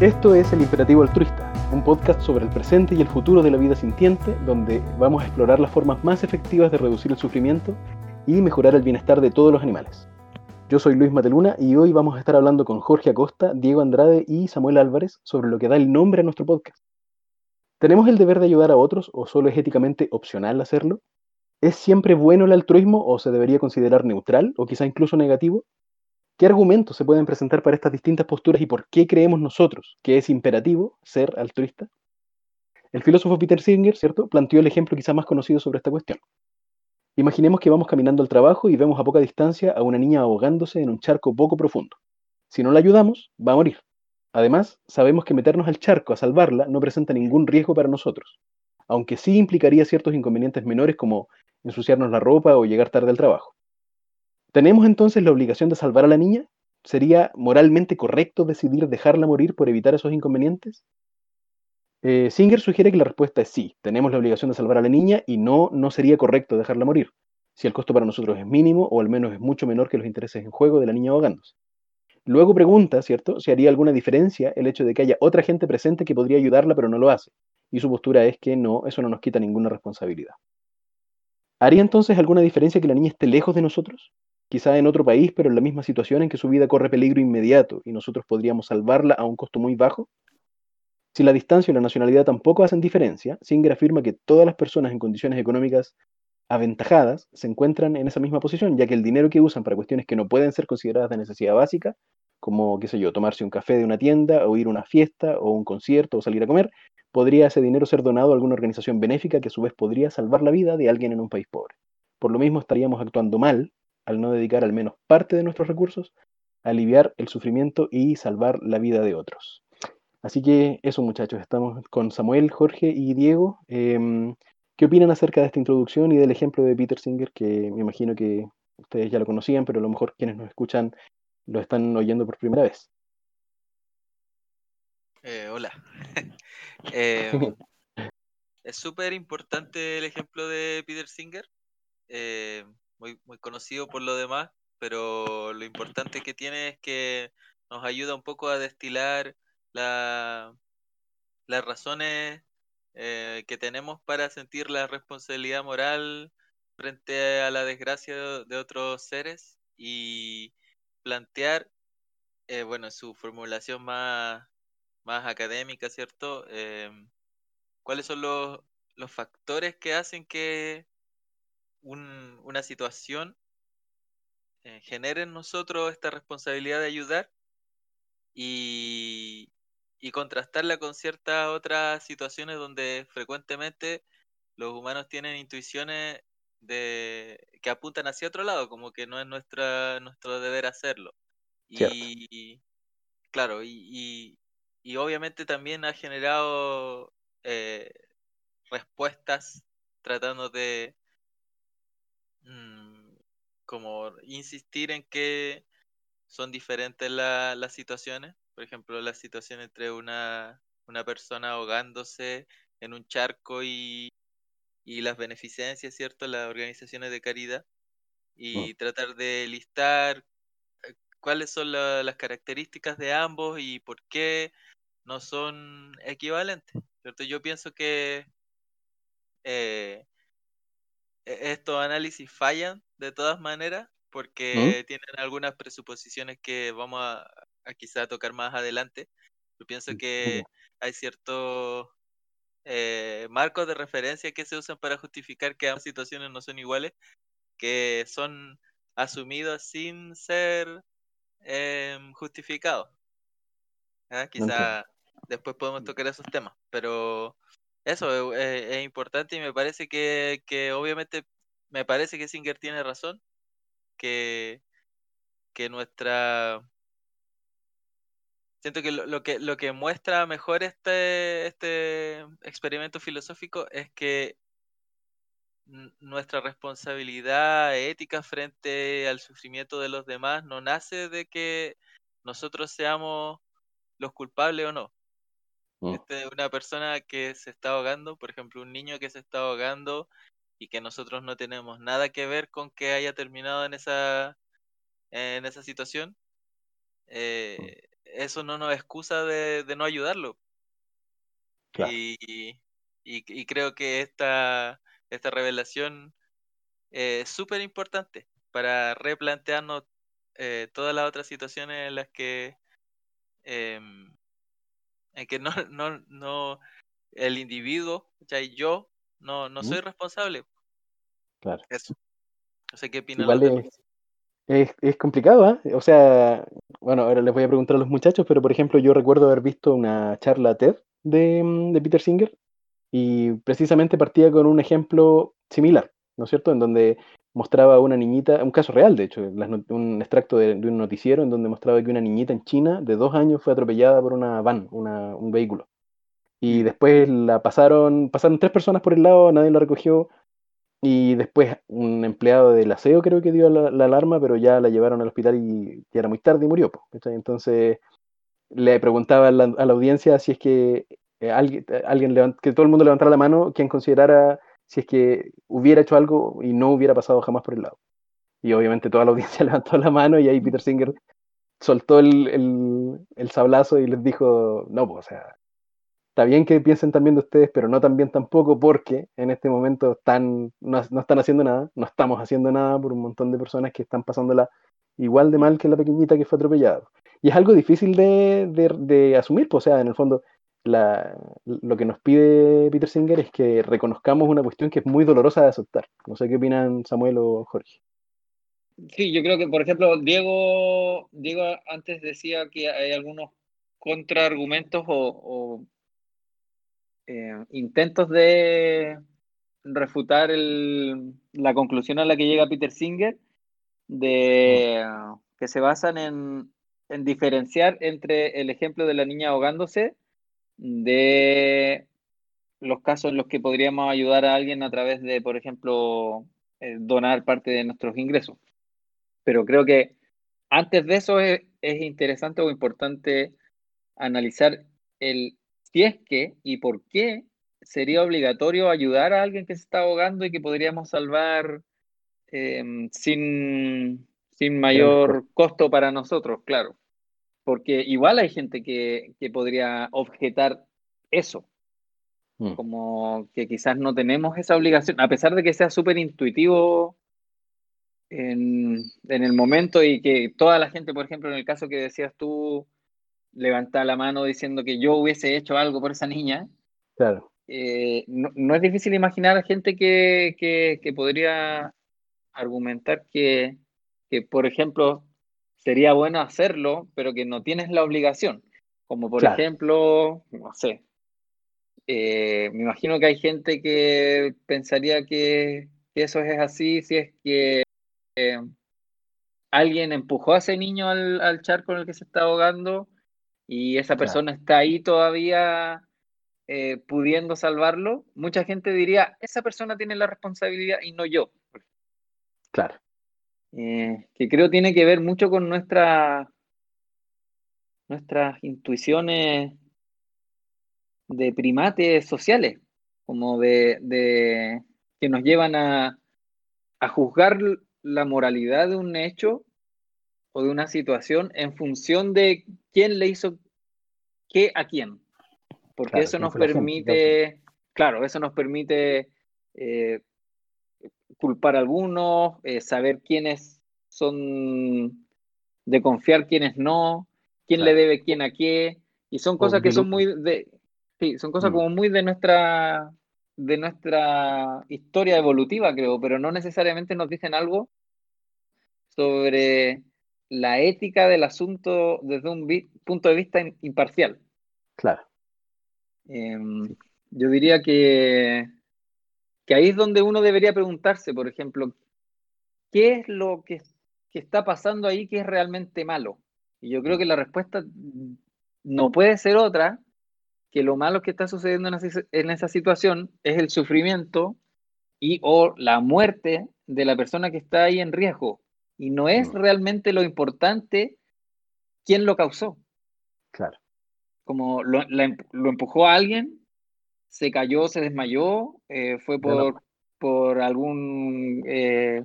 Esto es El Imperativo Altruista, un podcast sobre el presente y el futuro de la vida sintiente, donde vamos a explorar las formas más efectivas de reducir el sufrimiento y mejorar el bienestar de todos los animales. Yo soy Luis Mateluna y hoy vamos a estar hablando con Jorge Acosta, Diego Andrade y Samuel Álvarez sobre lo que da el nombre a nuestro podcast. ¿Tenemos el deber de ayudar a otros o solo es éticamente opcional hacerlo? ¿Es siempre bueno el altruismo o se debería considerar neutral o quizá incluso negativo? ¿Qué argumentos se pueden presentar para estas distintas posturas y por qué creemos nosotros que es imperativo ser altruista? El filósofo Peter Singer, ¿cierto?, planteó el ejemplo quizá más conocido sobre esta cuestión. Imaginemos que vamos caminando al trabajo y vemos a poca distancia a una niña ahogándose en un charco poco profundo. Si no la ayudamos, va a morir. Además, sabemos que meternos al charco a salvarla no presenta ningún riesgo para nosotros, aunque sí implicaría ciertos inconvenientes menores como ensuciarnos la ropa o llegar tarde al trabajo. ¿Tenemos entonces la obligación de salvar a la niña? ¿Sería moralmente correcto decidir dejarla morir por evitar esos inconvenientes? Eh, Singer sugiere que la respuesta es sí, tenemos la obligación de salvar a la niña y no, no sería correcto dejarla morir, si el costo para nosotros es mínimo o al menos es mucho menor que los intereses en juego de la niña ahogándose. Luego pregunta, ¿cierto?, si haría alguna diferencia el hecho de que haya otra gente presente que podría ayudarla pero no lo hace. Y su postura es que no, eso no nos quita ninguna responsabilidad. ¿Haría entonces alguna diferencia que la niña esté lejos de nosotros? Quizá en otro país, pero en la misma situación en que su vida corre peligro inmediato y nosotros podríamos salvarla a un costo muy bajo. Si la distancia y la nacionalidad tampoco hacen diferencia, Singer afirma que todas las personas en condiciones económicas aventajadas se encuentran en esa misma posición, ya que el dinero que usan para cuestiones que no pueden ser consideradas de necesidad básica, como, qué sé yo, tomarse un café de una tienda, o ir a una fiesta, o un concierto, o salir a comer, podría ese dinero ser donado a alguna organización benéfica que a su vez podría salvar la vida de alguien en un país pobre. Por lo mismo estaríamos actuando mal al no dedicar al menos parte de nuestros recursos a aliviar el sufrimiento y salvar la vida de otros. Así que eso muchachos, estamos con Samuel, Jorge y Diego. Em, ¿Qué opinan acerca de esta introducción y del ejemplo de Peter Singer, que me imagino que ustedes ya lo conocían, pero a lo mejor quienes nos escuchan lo están oyendo por primera vez? Eh, hola. Em, es súper importante el ejemplo de Peter Singer, eh, muy, muy conocido por lo demás, pero lo importante que tiene es que nos ayuda un poco a destilar la, las razones eh, que tenemos para sentir la responsabilidad moral frente a la desgracia de, otros seres y plantear, eh, bueno, su formulación más, más académica, ¿cierto? Em, ¿Cuáles son los, los factores que hacen que una situación eh, genere en nosotros esta responsabilidad de ayudar y, y contrastarla con ciertas otras situaciones donde frecuentemente los humanos tienen intuiciones de que apuntan hacia otro lado, como que no es nuestra, nuestro deber hacerlo. Y claro, y, y, obviamente también ha generado eh, respuestas tratando de mm, como insistir en que son diferentes las situaciones por ejemplo, la situación entre una, persona ahogándose en un charco y, las beneficencias, ¿cierto? Las organizaciones de caridad y tratar de listar eh, cuáles son las características de ambos y por qué no son equivalentes, ¿cierto? Yo pienso que eh, estos análisis fallan de todas maneras porque tienen algunas presuposiciones que vamos a, a quizá tocar más adelante. Yo pienso que hay ciertos eh, marcos de referencia que se usan para justificar que ambas situaciones no son iguales, que son asumidos sin ser em, justificados. ¿ah? Quizá después podemos tocar esos temas, pero eso es, importante y me parece que, que, obviamente me parece que Singer tiene razón, que, que nuestra siento que lo, que lo que muestra mejor este, este experimento filosófico es que nuestra responsabilidad ética frente al sufrimiento de los demás no nace de que nosotros seamos los culpables o no. Mm. Este, una persona que se está ahogando, por ejemplo, un niño que se está ahogando y que nosotros no tenemos nada que ver con que haya terminado en esa, en esa situación, mm. eh, eso no nos excusa de, no ayudarlo. Y, y, creo que esta, esta revelación es súper importante para replantearnos eh, todas las otras situaciones en las que em, en que no, no, no el individuo, ya yo no, no soy responsable. Claro. Eso. No sé qué opinan es, es, complicado, ¿eh? O sea, bueno, ahora les voy a preguntar a los muchachos, pero por ejemplo, yo recuerdo haber visto una charla TED de, mm, de Peter Singer y precisamente partía con un ejemplo similar, ¿no es cierto? En donde mostraba a una niñita, un caso real de hecho, un extracto de, un noticiero en donde mostraba que una niñita en China de dos años fue atropellada por una van, un vehículo. Y mm. después la pasaron, pasaron tres personas por el lado, nadie la recogió. Y después un empleado del aseo creo que dio la, alarma, pero ya la llevaron al hospital y ya era muy tarde y murió. Entonces le preguntaba a la, audiencia si es que eh, alguien, alguien que todo el mundo levantara la mano, quien considerara si es que hubiera hecho algo y no hubiera pasado jamás por el lado. Y obviamente toda la audiencia levantó la mano y ahí Peter Singer soltó el, el, el sablazo y les dijo, no, pues, o sea, está bien que piensen también de ustedes, pero no tan bien tampoco porque en este momento están, no, están haciendo nada, no estamos haciendo nada por un montón de personas que están pasándola igual de mal que la pequeñita que fue atropellada. Y es algo difícil de, de, asumir, pues, o sea, en el fondo lo que nos pide Peter Singer es que reconozcamos una cuestión que es muy dolorosa de aceptar. No sé qué opinan Samuel o Jorge. Sí, yo creo que, por ejemplo, Diego, Diego antes decía que hay algunos contraargumentos o, eh, intentos de refutar la conclusión a la que llega Peter Singer, de, que se basan en diferenciar entre el ejemplo de la niña ahogándose de los casos en los que podríamos ayudar a alguien a través de, por ejemplo, eh, donar parte de nuestros ingresos. Pero creo que antes de eso es, interesante o importante analizar el si es que y por qué sería obligatorio ayudar a alguien que se está ahogando y que podríamos salvar em, sin, sin mayor costo para nosotros, claro porque igual hay gente que, podría objetar eso, mm. como que quizás no tenemos esa obligación, a pesar de que sea súper intuitivo en, el momento y que toda la gente, por ejemplo, en el caso que decías tú, levanta la mano diciendo que yo hubiese hecho algo por esa niña. Claro. Eh, no, es difícil imaginar a gente que, que podría argumentar que, que, por ejemplo, sería bueno hacerlo, pero que no tienes la obligación. Como por ejemplo, no sé, eh, me imagino que hay gente que pensaría que, eso es así si es que eh, alguien empujó a ese niño al, charco en el que se está ahogando y esa persona está ahí todavía eh, pudiendo salvarlo. Mucha gente diría, esa persona tiene la responsabilidad y no yo. Claro. Eh, que creo tiene que ver mucho con nuestra, nuestras intuiciones de primates sociales, como de, que nos llevan a, a juzgar la moralidad de un hecho o de una situación en función de quién le hizo qué a quién. Porque eso nos permite, claro, eso nos permite eh, culpar a algunos, eh, saber quiénes son de confiar, quiénes no, quién le debe quién a qué, y son cosas que son muy de, sí, son cosas mm. como muy de nuestra, de nuestra historia evolutiva, creo, pero no necesariamente nos dicen algo sobre la ética del asunto desde un punto de vista imparcial. Claro. Em, yo diría que que ahí es donde uno debería preguntarse, por ejemplo, ¿qué es lo que, está pasando ahí que es realmente malo? Y yo creo que la respuesta no puede ser otra que lo malo que está sucediendo en esa, situación es el sufrimiento y o la muerte de la persona que está ahí en riesgo. Y no es realmente lo importante quién lo causó. Claro. Como lo, lo empujó a alguien se cayó, se desmayó, eh, fue por, por algún, eh,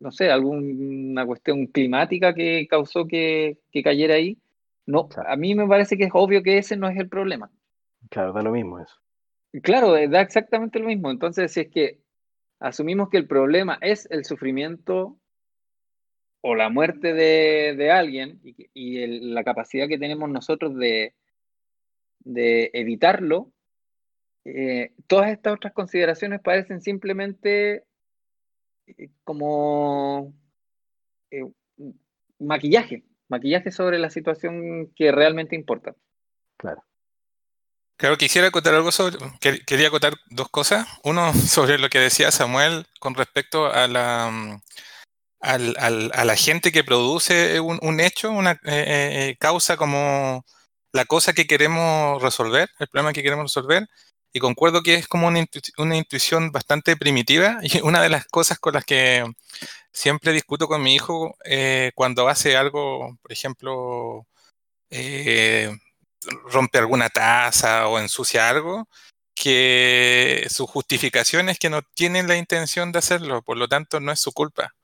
no sé, alguna cuestión climática que causó que, cayera ahí. No, a mí me parece que es obvio que ese no es el problema. Claro, da lo mismo eso. Claro, da exactamente lo mismo. Entonces, si es que asumimos que el problema es el sufrimiento o la muerte de, alguien y, la capacidad que tenemos nosotros de, de evitarlo, eh, todas estas otras consideraciones parecen simplemente eh, como eh, maquillaje, maquillaje sobre la situación que realmente importa. Claro. Claro, quisiera acotar algo sobre, quería acotar dos cosas. Uno sobre lo que decía Samuel con respecto a la, mm, a la gente que produce un, hecho, una eh, eh, eh, causa como la cosa que queremos resolver, el problema que queremos resolver. Y concuerdo que es como una, una intuición bastante primitiva y una de las cosas con las que siempre discuto con mi hijo cuando hace algo, por ejemplo, rompe alguna taza o ensucia algo, que su justificación es que no tienen la intención de hacerlo, por lo tanto no es su culpa.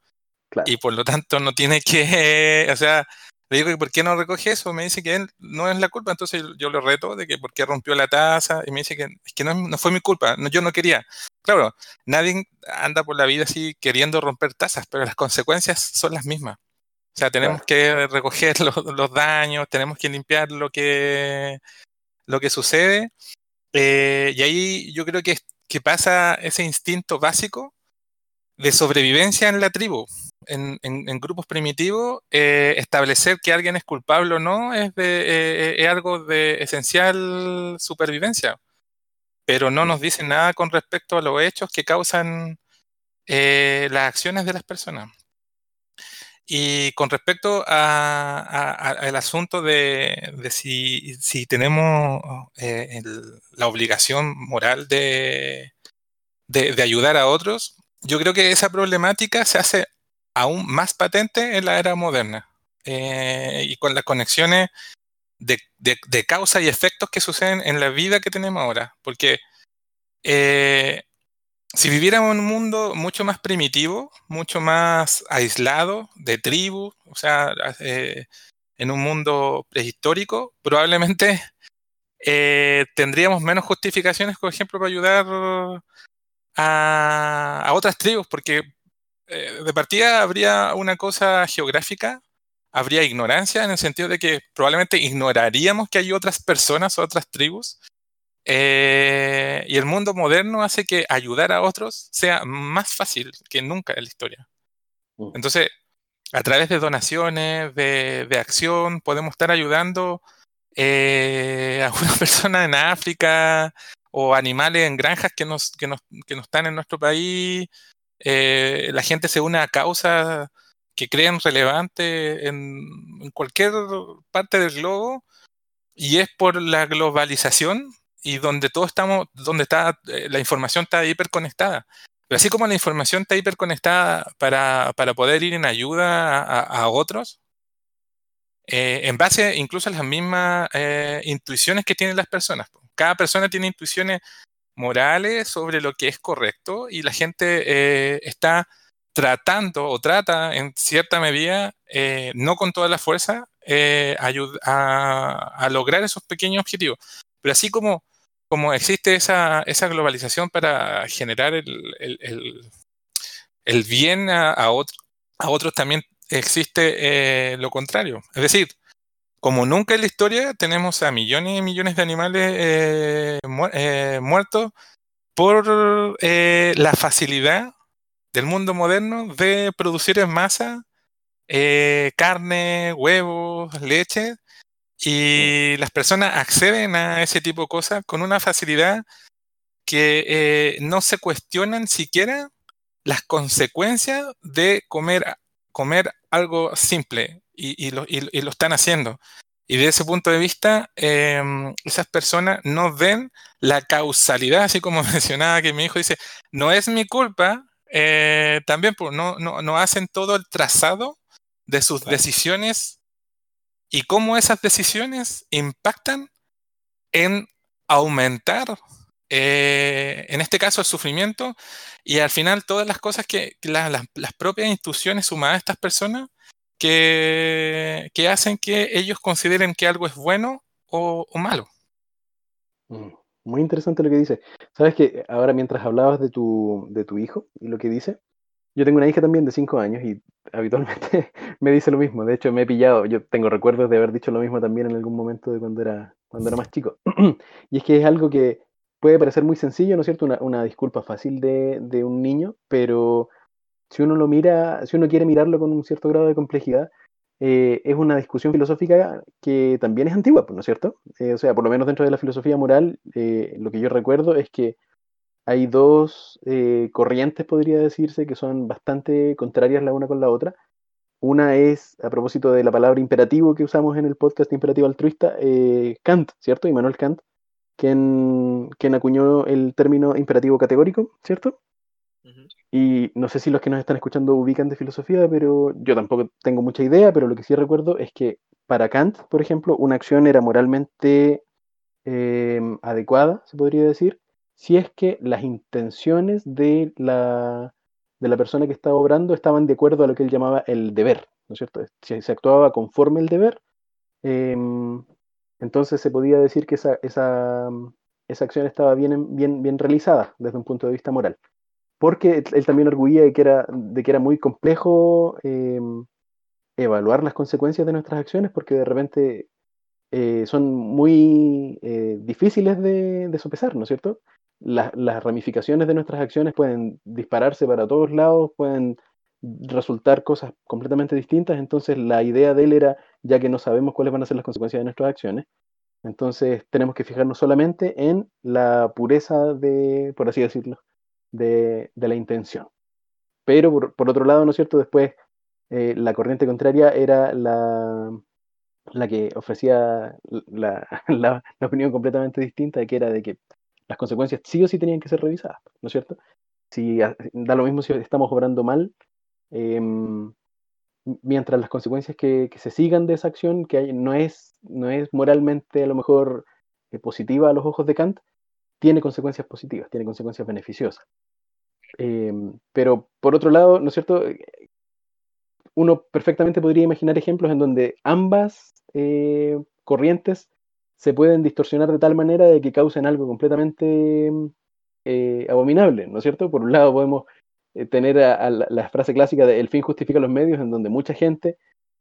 Y por lo tanto no tiene que, o sea, le digo que por qué no recoge eso, me dice que él no es la culpa, entonces yo lo reto de que por qué rompió la taza y me dice que es que no, no fue mi culpa, no, yo no quería. Claro, nadie anda por la vida así queriendo romper tazas, pero las consecuencias son las mismas. O sea, tenemos que recoger los, daños, tenemos que limpiar lo que, lo que sucede. Eh, y ahí yo creo que, que pasa ese instinto básico de sobrevivencia en la tribu. En, grupos primitivos, eh, establecer que alguien es culpable o no es, de, eh, algo de esencial supervivencia, pero no nos dice nada con respecto a los hechos que causan las acciones de las personas. Y con respecto al asunto de, si, tenemos eh, la obligación moral de, ayudar a otros, yo creo que esa problemática se hace aún más patente en la era moderna eh, y con las conexiones de, causa y efectos que suceden en la vida que tenemos ahora. Porque eh, si viviéramos en un mundo mucho más primitivo, mucho más aislado, de tribu, o sea, eh, en un mundo prehistórico, probablemente tendríamos menos justificaciones, por ejemplo, para ayudar a, otras tribus, porque eh, de partida habría una cosa geográfica, habría ignorancia en el sentido de que probablemente ignoraríamos que hay otras personas o otras tribus eh, y el mundo moderno hace que ayudar a otros sea más fácil que nunca en la historia. Mm. Entonces, a través de donaciones, de, acción, podemos estar ayudando eh, a una persona en África o animales en granjas que, nos, que, nos, que no están en nuestro país. Eh, la gente se une a causas que creen relevantes en, cualquier parte del globo y es por la globalización y donde todo estamos, donde está eh, la información está hiperconectada. Pero así como la información está hiperconectada para, para poder ir en ayuda a, otros, eh, en base incluso a las mismas intuiciones que tienen las personas. Cada persona tiene intuiciones morales sobre lo que es correcto y la gente está tratando o trata en cierta medida, no con toda la fuerza, a, a, lograr esos pequeños objetivos. Pero así como como existe esa, esa globalización para generar el, el, bien a, a, otros, también existe eh, lo contrario. Es decir, como nunca en la historia tenemos a millones y millones de animales eh, eh, muertos por la facilidad del mundo moderno de producir en masa carne, huevos, leche, y las personas acceden a ese tipo de cosas con una facilidad que eh, no se cuestionan siquiera las consecuencias de comer, comer algo simple y, lo, están haciendo. Y de ese punto de vista, em, esas personas no ven la causalidad, así como mencionaba que mi hijo dice, no es mi culpa, eh, también pues, no, no, hacen todo el trazado de sus decisiones y cómo esas decisiones impactan en aumentar, eh, en este caso, el sufrimiento y al final todas las cosas que las propias instituciones sumadas a estas personas que, hacen que ellos consideren que algo es bueno o, malo. Mm, muy interesante lo que dice. Sabes que ahora mientras hablabas de tu, de tu hijo y lo que dice, yo tengo una hija también de 5 años y habitualmente me dice lo mismo. De hecho, me he pillado, yo tengo recuerdos de haber dicho lo mismo también en algún momento de cuando era, cuando era más chico. y es que es algo que puede parecer muy sencillo, ¿no es cierto? Una, una disculpa fácil de, de, un niño, pero si uno lo mira, si uno quiere mirarlo con un cierto grado de complejidad, eh, es una discusión filosófica que también es antigua, ¿no es cierto? Eh, o sea, por lo menos dentro de la filosofía moral, eh, lo que yo recuerdo es que hay dos corrientes, podría decirse, que son bastante contrarias la una con la otra. Una es, a propósito de la palabra imperativo que usamos en el podcast imperativo altruista, Kant, ¿cierto? Immanuel Kant, quien, quien acuñó el término imperativo categórico, ¿cierto? Y no sé si los que nos están escuchando ubican de filosofía, pero yo tampoco tengo mucha idea, pero lo que sí recuerdo es que para Kant, por ejemplo, una acción era moralmente em, adecuada, se podría decir, si es que las intenciones de la, de la persona que estaba obrando estaban de acuerdo a lo que él llamaba el deber, ¿no es cierto? Si se actuaba conforme el deber, em, entonces se podía decir que esa, esa, esa acción estaba bien, bien, bien realizada desde un punto de vista moral porque él también arguía de que era, de que era muy complejo em, evaluar las consecuencias de nuestras acciones, porque de repente eh, son muy eh, difíciles de, sopesar, ¿no es cierto? las ramificaciones de nuestras acciones pueden dispararse para todos lados, pueden resultar cosas completamente distintas, entonces la idea de él era, ya que no sabemos cuáles van a ser las consecuencias de nuestras acciones, entonces tenemos que fijarnos solamente en la pureza de, por así decirlo, de, la intención. Pero por, otro lado, ¿no es cierto? Después eh, la corriente contraria era la, la que ofrecía la, la, opinión completamente distinta, que era de que las consecuencias sí o sí tenían que ser revisadas, ¿no es cierto? Si da lo mismo si estamos obrando mal, em, mientras las consecuencias que, se sigan de esa acción, que no, es, no es moralmente a lo mejor eh, positiva a los ojos de Kant, tiene consecuencias positivas, tiene consecuencias beneficiosas. Em, pero por otro lado, ¿no es cierto? Uno perfectamente podría imaginar ejemplos en donde ambas eh, corrientes se pueden distorsionar de tal manera de que causen algo completamente eh, abominable, ¿no es cierto? Por un lado podemos eh, tener la, frase clásica de el fin justifica los medios, en donde mucha gente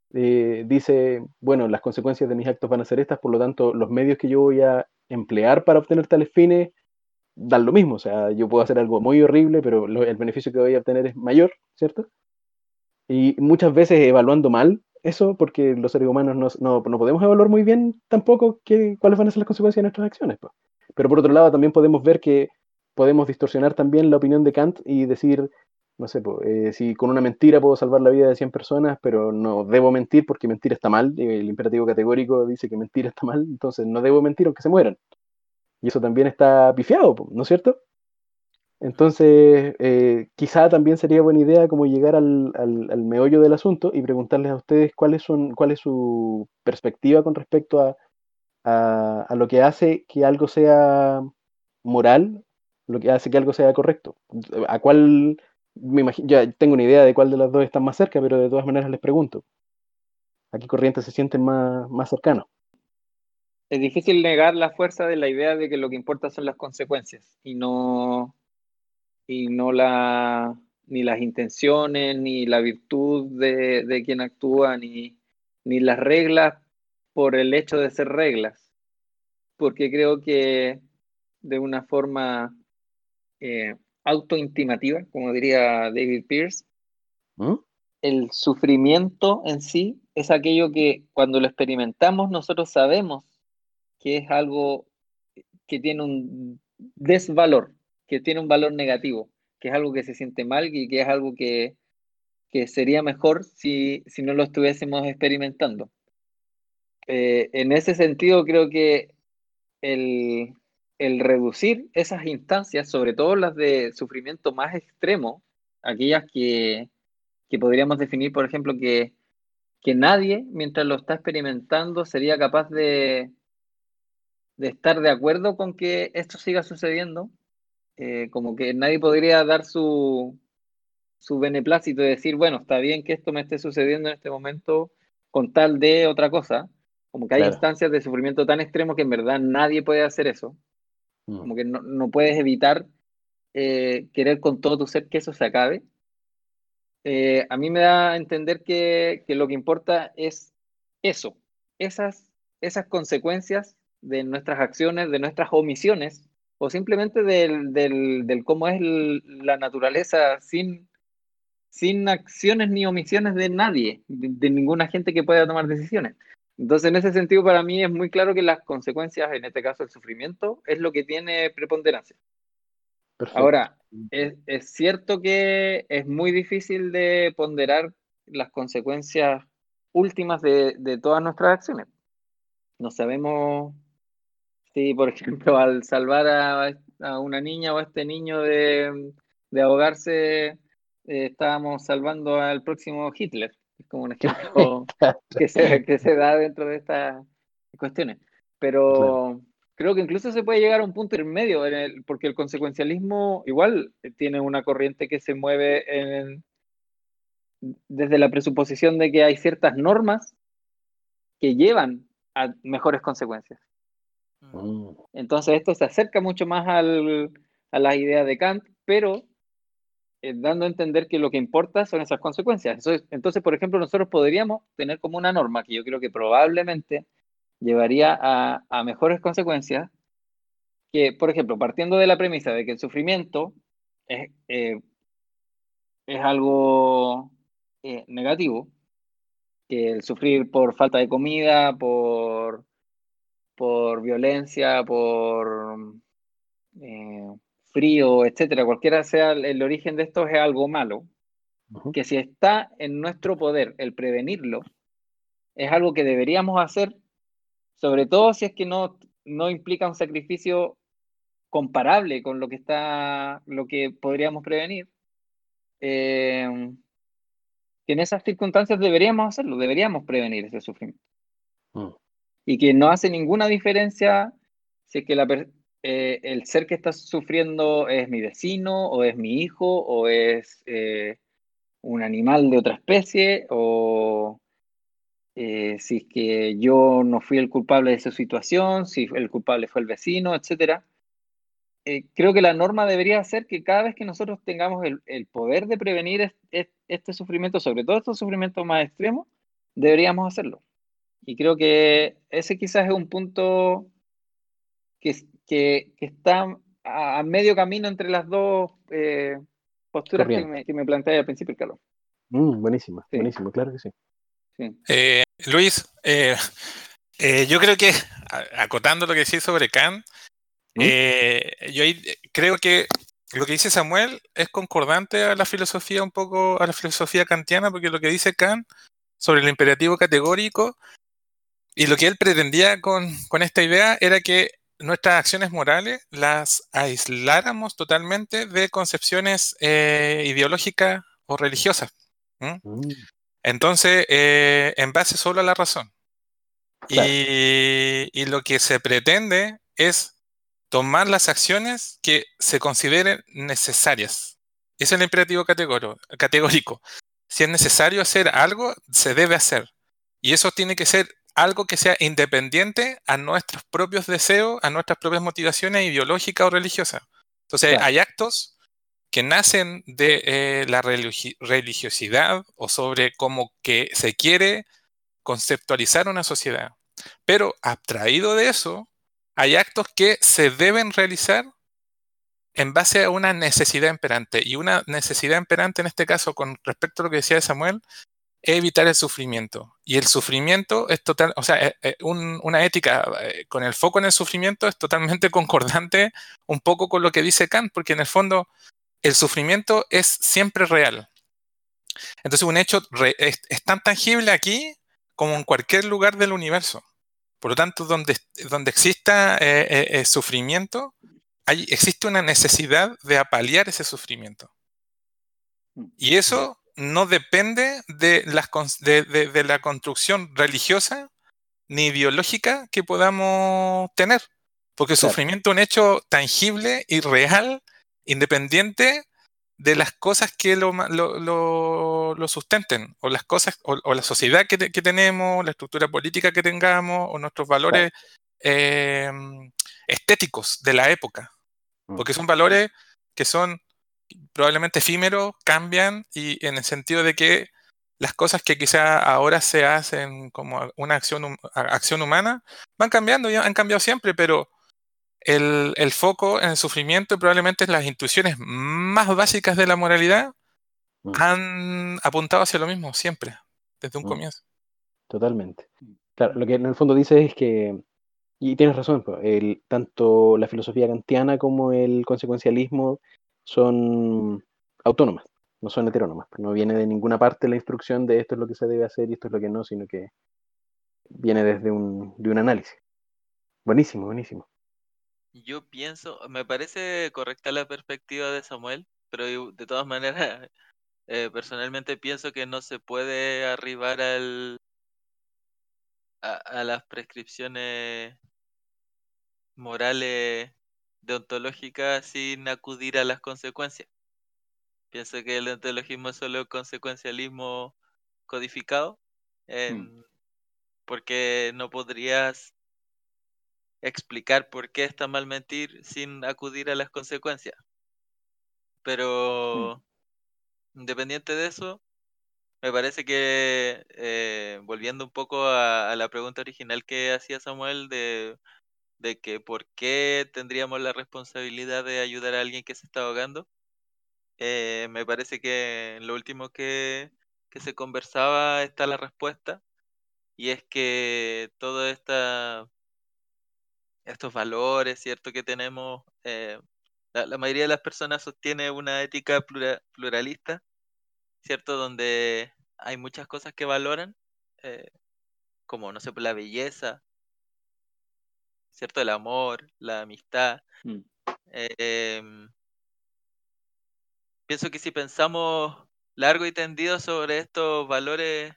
dice, bueno, las consecuencias de mis actos van a ser estas, por lo tanto, los medios que yo voy a emplear para obtener tales fines dan lo mismo. O sea, yo puedo hacer algo muy horrible, pero el beneficio que voy a obtener es mayor, ¿cierto? Y muchas veces evaluando mal eso, porque los seres humanos no, no, podemos evaluar muy bien tampoco qué, cuáles van a ser las consecuencias de nuestras acciones. Pues. Pero por otro lado, también podemos ver que podemos distorsionar también la opinión de Kant y decir, no sé, pues, si con una mentira puedo salvar la vida de 100 personas, pero no debo mentir porque mentir está mal, el imperativo categórico dice que mentir está mal, entonces no debo mentir aunque se mueran. Y eso también está pifiado, ¿no es cierto? Entonces, eh, quizá también sería buena idea como llegar al, meollo del asunto y preguntarles a ustedes cuál, son, cuál es su perspectiva con respecto a, a, lo que hace que algo sea moral, lo que hace que algo sea correcto. ¿A cuál, me imagino, ya tengo una idea de cuál de las dos están más cerca, pero de todas maneras les pregunto. ¿A qué corriente se sienten más, más cercanos? es difícil negar la fuerza de la idea de que lo que importa son las consecuencias y no, y no la, ni las intenciones, ni la virtud de, quien actúa, ni, ni las reglas por el hecho de ser reglas. Porque creo que de una forma eh, autointimativa, como diría David Pierce, ¿Mm? el sufrimiento en sí es aquello que cuando lo experimentamos nosotros sabemos que es algo que tiene un desvalor, que tiene un valor negativo, que es algo que se siente mal y que es algo que, sería mejor si, no lo estuviésemos experimentando. Eh, en ese sentido, creo que el, reducir esas instancias, sobre todo las de sufrimiento más extremo, aquellas que, podríamos definir, por ejemplo, que, que nadie, mientras lo está experimentando, sería capaz de, de estar de acuerdo con que esto siga sucediendo, eh, como que nadie podría dar su, su beneplácito de decir, bueno, está bien que esto me esté sucediendo en este momento con tal de otra cosa, como que hay instancias de sufrimiento tan extremo que en verdad nadie puede hacer eso. Como que no, puedes evitar eh, querer con todo tu ser que eso se acabe. Eh, a mí me da a entender que, lo que importa es eso, esas, esas consecuencias de nuestras acciones, de nuestras omisiones, o simplemente del, del, cómo es la naturaleza sin, sin acciones ni omisiones de nadie, de, ninguna gente que pueda tomar decisiones. Entonces, en ese sentido, para mí es muy claro que las consecuencias, en este caso el sufrimiento, es lo que tiene preponderancia. Ahora, es, es, cierto que es muy difícil de ponderar las consecuencias últimas de, de todas nuestras acciones. No sabemos Sí, por ejemplo, al salvar a, una niña o a este niño de, ahogarse, eh, estábamos salvando al próximo Hitler. Es como un ejemplo que, se, que se da dentro de estas cuestiones. Pero creo que incluso se puede llegar a un punto intermedio, en porque el consecuencialismo igual tiene una corriente que se mueve en, desde la presuposición de que hay ciertas normas que llevan a mejores consecuencias. Mm. Entonces esto se acerca mucho más al, a la idea de Kant, pero eh, dando a entender que lo que importa son esas consecuencias. Entonces, por ejemplo, nosotros podríamos tener como una norma que yo creo que probablemente llevaría a, mejores consecuencias, que, por ejemplo, partiendo de la premisa de que el sufrimiento es, eh, es algo eh, negativo, que el sufrir por falta de comida, por por violencia, por frío, etcétera, cualquiera sea el, origen de esto, es algo malo, que si está en nuestro poder el prevenirlo, es algo que deberíamos hacer, sobre todo si es que no, no implica un sacrificio comparable con lo que está, lo que podríamos prevenir. Eh, que en esas circunstancias deberíamos hacerlo, deberíamos prevenir ese sufrimiento. Mm y que no hace ninguna diferencia si es que la, eh, el ser que está sufriendo es mi vecino o es mi hijo o es eh, un animal de otra especie o eh, si es que yo no fui el culpable de esa situación, si el culpable fue el vecino, etc. creo que la norma debería ser que cada vez que nosotros tengamos el, el poder de prevenir este sufrimiento, sobre todo estos sufrimientos más extremos, deberíamos hacerlo. Y creo que ese quizás es un punto que, que, está a, medio camino entre las dos eh, posturas que me, que me, planteé al principio, Carlos. Mm, buenísimo, buenísimo, claro que sí. Eh, Luis, eh, yo creo que, acotando lo que decís sobre Kant, ¿Mm? yo creo que lo que dice Samuel es concordante a la filosofía un poco, a la filosofía kantiana, porque lo que dice Kant sobre el imperativo categórico y lo que él pretendía con, esta idea era que nuestras acciones morales las aisláramos totalmente de concepciones eh, ideológicas o religiosas. Mm. Entonces, eh, en base solo a la razón. Y, y, lo que se pretende es tomar las acciones que se consideren necesarias. Ese es el imperativo categórico. Si es necesario hacer algo, se debe hacer. Y eso tiene que ser algo que sea independiente a nuestros propios deseos, a nuestras propias motivaciones ideológicas o religiosas. Entonces, hay actos que nacen de eh, la religiosidad o sobre cómo que se quiere conceptualizar una sociedad. Pero abstraído de eso, hay actos que se deben realizar en base a una necesidad imperante. Y una necesidad imperante en este caso, con respecto a lo que decía Samuel, evitar el sufrimiento. Y el sufrimiento es total, o sea, eh, eh, una ética eh, con el foco en el sufrimiento es totalmente concordante un poco con lo que dice Kant, porque en el fondo el sufrimiento es siempre real. Entonces un hecho es, tan tangible aquí como en cualquier lugar del universo. Por lo tanto, donde, donde exista sufrimiento, hay, existe una necesidad de apalear ese sufrimiento. Mm. Y eso no depende de, de, la construcción religiosa ni biológica que podamos tener. Porque el sufrimiento es un hecho tangible y real, independiente de las cosas que lo, lo, sustenten, o las cosas, o, la sociedad que, tenemos, la estructura política que tengamos, o nuestros valores em, estéticos de la época. Mm. Porque son valores que son probablemente efímeros, cambian, y en el sentido de que las cosas que quizá ahora se hacen como una acción, acción humana van cambiando, ya han cambiado siempre, pero el, foco en el sufrimiento y probablemente las intuiciones más básicas de la moralidad mm. han apuntado hacia lo mismo siempre, desde un mm. comienzo. Totalmente. Claro, lo que en el fondo dice es que, y tienes razón, el, tanto la filosofía kantiana como el consecuencialismo son autónomas, no son heterónomas, no viene de ninguna parte la instrucción de esto es lo que se debe hacer y esto es lo que no, sino que viene desde un, de un análisis. Buenísimo, buenísimo. Yo pienso, me parece correcta la perspectiva de Samuel, pero de todas maneras, eh, personalmente pienso que no se puede arribar al, a, las prescripciones morales deontológicas sin acudir a las consecuencias. Pienso que el deontologismo es solo consecuencialismo codificado, hmm. porque no podrías explicar por qué está mal mentir sin acudir a las consecuencias. Pero independiente de eso, me parece que eh, volviendo un poco a, la pregunta original que hacía Samuel de, de que por qué tendríamos la responsabilidad de ayudar a alguien que se está ahogando, eh, me parece que en lo último que, que se conversaba está la respuesta y es que toda esta estos valores, ¿cierto? Que tenemos, eh, la, mayoría de las personas sostiene una ética pluralista, ¿cierto? Donde hay muchas cosas que valoran, eh, como, no sé, la belleza, ¿cierto? El amor, la amistad. Mm. Em, pienso que si pensamos largo y tendido sobre estos valores,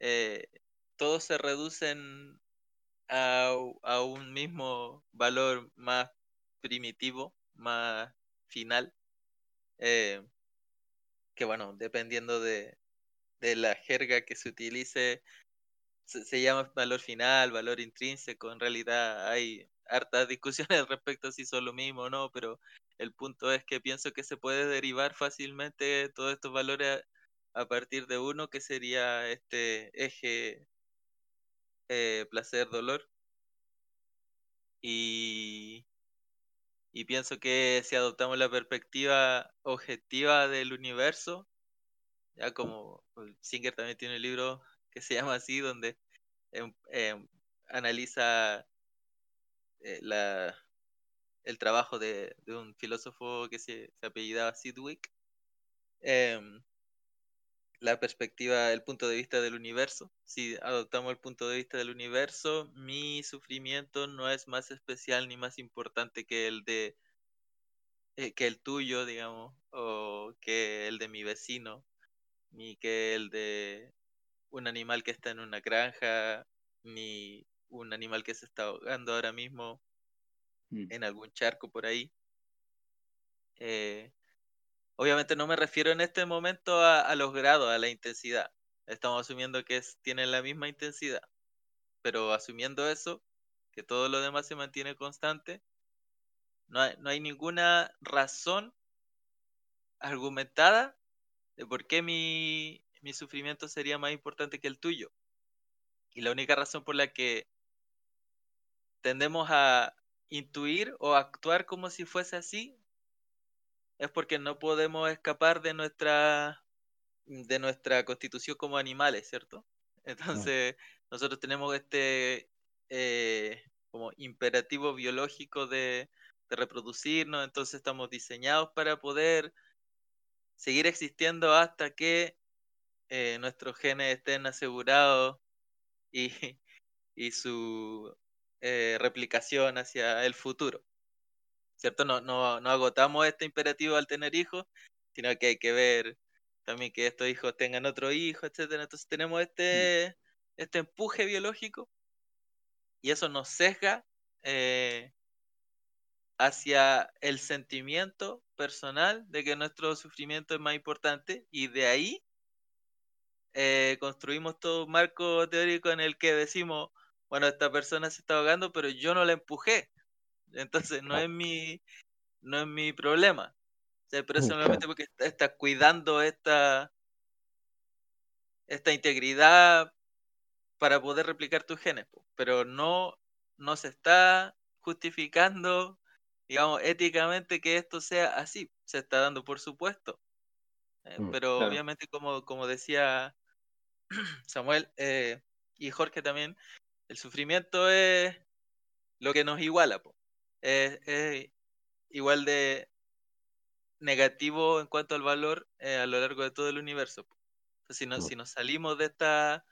eh, todos se reducen a, un mismo valor más primitivo, más final, eh, que bueno, dependiendo de, la jerga que se utilice, se, llama valor final, valor intrínseco, en realidad hay hartas discusiones respecto a si son lo mismo o no, pero el punto es que pienso que se puede derivar fácilmente todos estos valores a, partir de uno que sería este eje eh, placer, dolor. Y, y pienso que si adoptamos la perspectiva objetiva del universo, ya como Singer también tiene un libro se llama así, donde em, em, analiza eh, la, el trabajo de, un filósofo que se, se apellidaba Sidwick. Em, la perspectiva, el punto de vista del universo. Si adoptamos el punto de vista del universo, mi sufrimiento no es más especial ni más importante que el de eh, que el tuyo, digamos, o que el de mi vecino, ni que el de un animal que está en una granja, ni un animal que se está ahogando ahora mismo mm. en algún charco por ahí. Eh, Obviamente no me refiero en este momento a, los grados, a la intensidad. Estamos asumiendo que tienen la misma intensidad. Pero asumiendo eso, que todo lo demás se mantiene constante, no hay, ninguna razón argumentada de por qué mi, mi sufrimiento sería más importante que el tuyo. Y la única razón por la que tendemos a intuir o actuar como si fuese así es porque no podemos escapar de nuestra de nuestra constitución como animales, ¿cierto? Entonces, nosotros tenemos este eh, como imperativo biológico de, reproducirnos, entonces estamos diseñados para poder seguir existiendo hasta que eh, nuestros genes estén asegurados y, y su eh, replicación hacia el futuro. ¿cierto? No, no, no agotamos este imperativo al tener hijos, sino que hay que ver también que estos hijos tengan otro hijo, etcétera. Entonces tenemos este, este empuje biológico y eso nos sesga eh, hacia el sentimiento personal de que nuestro sufrimiento es más importante y de ahí eh, construimos todo un marco teórico en el que decimos, bueno, esta persona se está ahogando, pero yo no la empujé. Entonces no es mi, no es mi problema. pero solamente porque estás cuidando esta, esta integridad para poder replicar tus genes, pero no, no se está justificando, digamos, éticamente que esto sea así. Se está dando por supuesto. Eh, mm, pero obviamente, como, como decía Samuel eh, y Jorge también, el sufrimiento es lo que nos iguala. Es, igual de negativo en cuanto al valor eh, a lo largo de todo el universo. si, no, si nos salimos de esta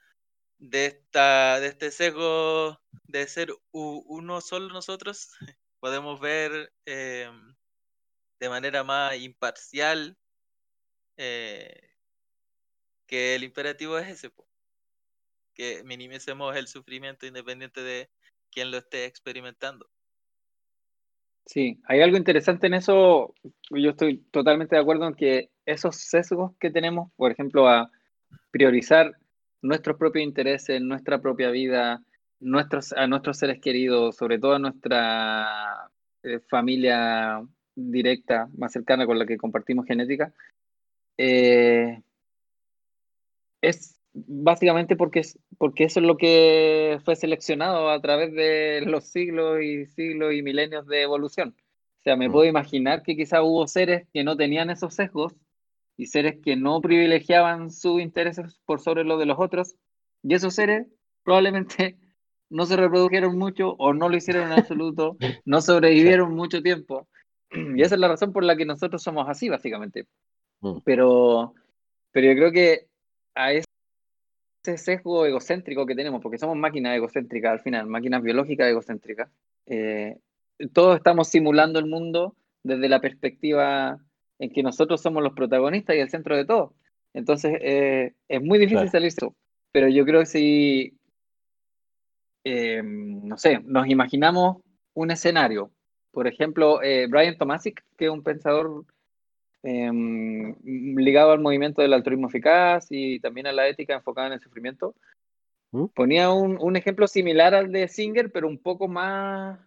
de esta de este sesgo de ser uno solo nosotros, podemos ver em, de manera más imparcial eh, que el imperativo es ese, que minimicemos el sufrimiento independiente de quien lo esté experimentando. Sí, hay algo interesante en eso. Yo estoy totalmente de acuerdo en que esos sesgos que tenemos, por ejemplo, a priorizar nuestros propios intereses, nuestra propia vida, nuestros, a nuestros seres queridos, sobre todo a nuestra eh, familia directa, más cercana con la que compartimos genética, eh, es básicamente porque, porque eso es lo que fue seleccionado a través de los siglos y siglos y milenios de evolución. O sea, me mm. puedo imaginar que quizá hubo seres que no tenían esos sesgos y seres que no privilegiaban sus intereses por sobre los de los otros, y esos seres probablemente no se reprodujeron mucho o no lo hicieron en absoluto, no sobrevivieron mucho tiempo. Y esa es la razón por la que nosotros somos así, básicamente. Mm. Pero, pero yo creo que a ese sesgo egocéntrico que tenemos, porque somos máquinas egocéntricas al final, máquinas biológicas egocéntricas, eh, todos estamos simulando el mundo desde la perspectiva en que nosotros somos los protagonistas y el centro de todo. Entonces, eh, es muy difícil salir eso. Pero yo creo que si, eh, no sé, nos imaginamos un escenario, por ejemplo, eh, Brian Tomasic, que es un pensador em, ligado al movimiento del altruismo eficaz y también a la ética enfocada en el sufrimiento, ¿Mm? ponía un, un, ejemplo similar al de Singer, pero un poco más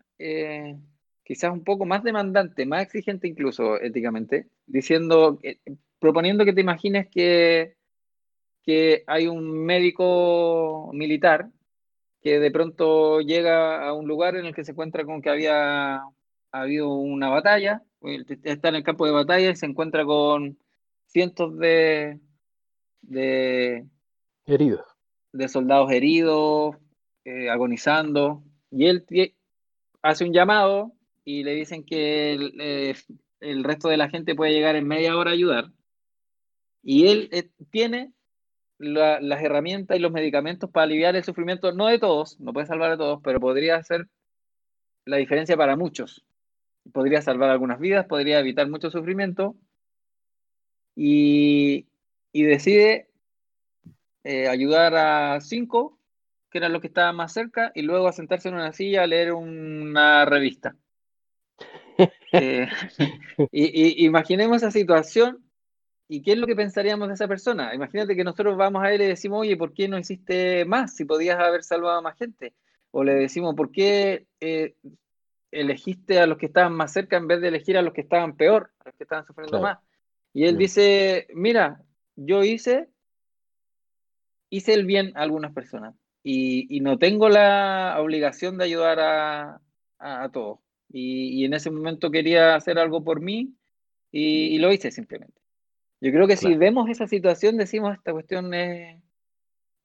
quizás un poco más demandante, más exigente incluso éticamente, diciendo, eh, proponiendo que te imagines que, que hay un médico militar que de pronto llega a un lugar en el que se encuentra con que había habido una batalla, está en el campo de batalla y se encuentra con cientos de, de heridos, de soldados heridos, eh, agonizando, y él hace un llamado y le dicen que eh, el, resto de la gente puede llegar en media hora a ayudar. Y él eh, tiene las herramientas y los medicamentos para aliviar el sufrimiento, no de todos, no puede salvar a todos, pero podría hacer la diferencia para muchos. Podría salvar algunas vidas, podría evitar mucho sufrimiento. Y, decide eh, ayudar a cinco, que eran los que estaban más cerca, y luego a sentarse en una silla a leer una revista. Eh, y, imaginemos esa situación y qué es lo que pensaríamos de esa persona. Imagínate que nosotros vamos a él y le decimos, oye, ¿por qué no hiciste más si podías haber salvado a más gente? O le decimos, ¿por qué eh, elegiste a los que estaban más cerca en vez de elegir a los que estaban peor, a los que estaban sufriendo más? Y él dice, mira, yo hice, hice el bien a algunas personas y, no tengo la obligación de ayudar a todos y, en ese momento quería hacer algo por mí y, lo hice simplemente. Yo creo que si vemos esa situación decimos esta cuestión es,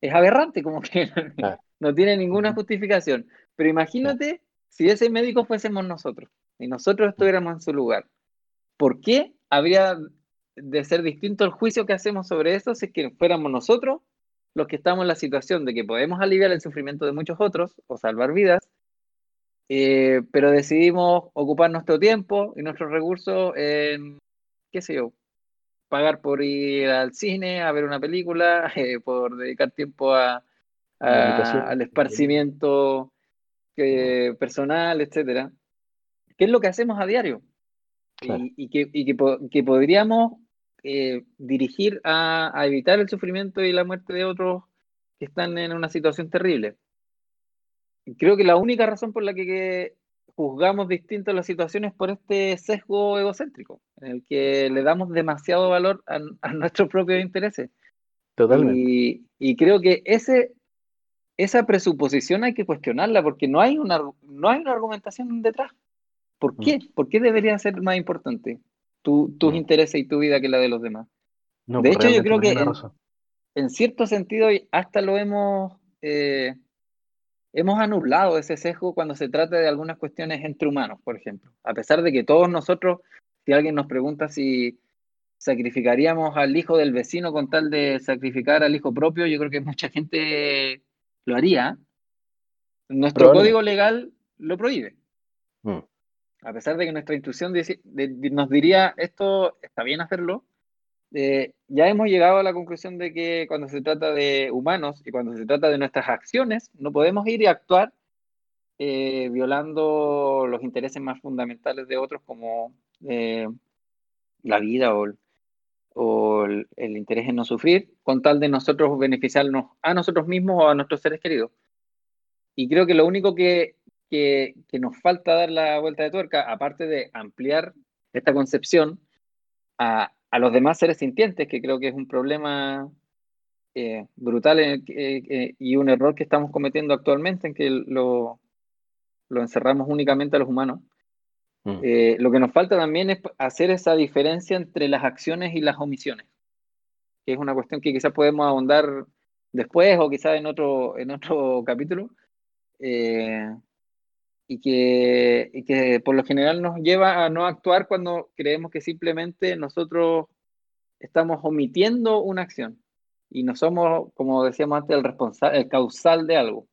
es aberrante, como que no tiene ninguna justificación. Pero imagínate si ese médico fuésemos nosotros y nosotros estuviéramos en su lugar. ¿Por qué habría de ser distinto el juicio que hacemos sobre eso si es que fuéramos nosotros los que estamos en la situación de que podemos aliviar el sufrimiento de muchos otros o salvar vidas eh, pero decidimos ocupar nuestro tiempo y nuestros recursos en, qué sé yo, pagar por ir al cine, a ver una película, eh, por dedicar tiempo a, al esparcimiento eh, personal, etcétera. qué es lo que hacemos a diario. Y, que, que, podríamos eh, dirigir a, evitar el sufrimiento y la muerte de otros que están en una situación terrible. Creo que la única razón por la que, juzgamos distintas las situaciones es por este sesgo egocéntrico, en el que le damos demasiado valor a, nuestros propios intereses. Totalmente. Y, creo que ese, esa presuposición hay que cuestionarla porque no hay una, no hay una argumentación detrás. ¿Por mm. qué? ¿Por qué debería ser más importante tus mm. intereses y tu vida que la de los demás? de pues hecho, yo creo que en, cierto sentido hasta lo hemos, eh, hemos anulado ese sesgo cuando se trata de algunas cuestiones entre humanos, por ejemplo. A pesar de que todos nosotros, si alguien nos pregunta si sacrificaríamos al hijo del vecino con tal de sacrificar al hijo propio, yo creo que mucha gente lo haría. Nuestro código legal lo prohíbe. Mm a pesar de que nuestra intuición nos diría esto está bien hacerlo, eh, ya hemos llegado a la conclusión de que cuando se trata de humanos y cuando se trata de nuestras acciones, no podemos ir y actuar eh, violando los intereses más fundamentales de otros como eh, la vida o, el, interés en no sufrir, con tal de nosotros beneficiarnos a nosotros mismos o a nuestros seres queridos. Y creo que lo único que que, nos falta dar la vuelta de tuerca, aparte de ampliar esta concepción a, los demás seres sintientes, que creo que es un problema eh, brutal eh, eh, y un error que estamos cometiendo actualmente, en que lo, encerramos únicamente a los humanos. Mm. lo que nos falta también es hacer esa diferencia entre las acciones y las omisiones, que es una cuestión que quizás podemos ahondar después o quizás en otro, en otro capítulo y que, que por lo general nos lleva a no actuar cuando creemos que simplemente nosotros estamos omitiendo una acción y no somos, como decíamos antes, el responsable, el causal de algo.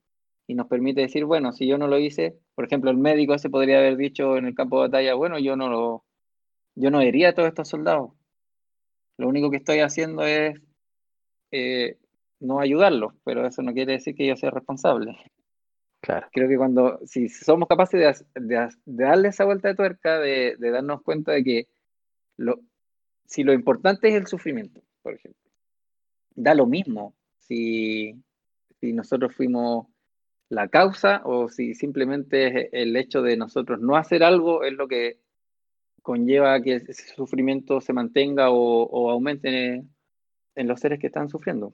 Y nos permite decir, bueno, si yo no lo hice, por ejemplo, el médico se podría haber dicho en el campo de batalla, bueno, yo no lo, yo no hería a todos estos soldados. Lo único que estoy haciendo es eh, no ayudarlos, pero eso no quiere decir que yo sea responsable. Creo que cuando, si somos capaces de, darle esa vuelta de tuerca, de, darnos cuenta de que lo, si lo importante es el sufrimiento, por ejemplo, da lo mismo si, si nosotros fuimos la causa o si simplemente el hecho de nosotros no hacer algo es lo que conlleva que ese sufrimiento se mantenga o, aumente en, los seres que están sufriendo.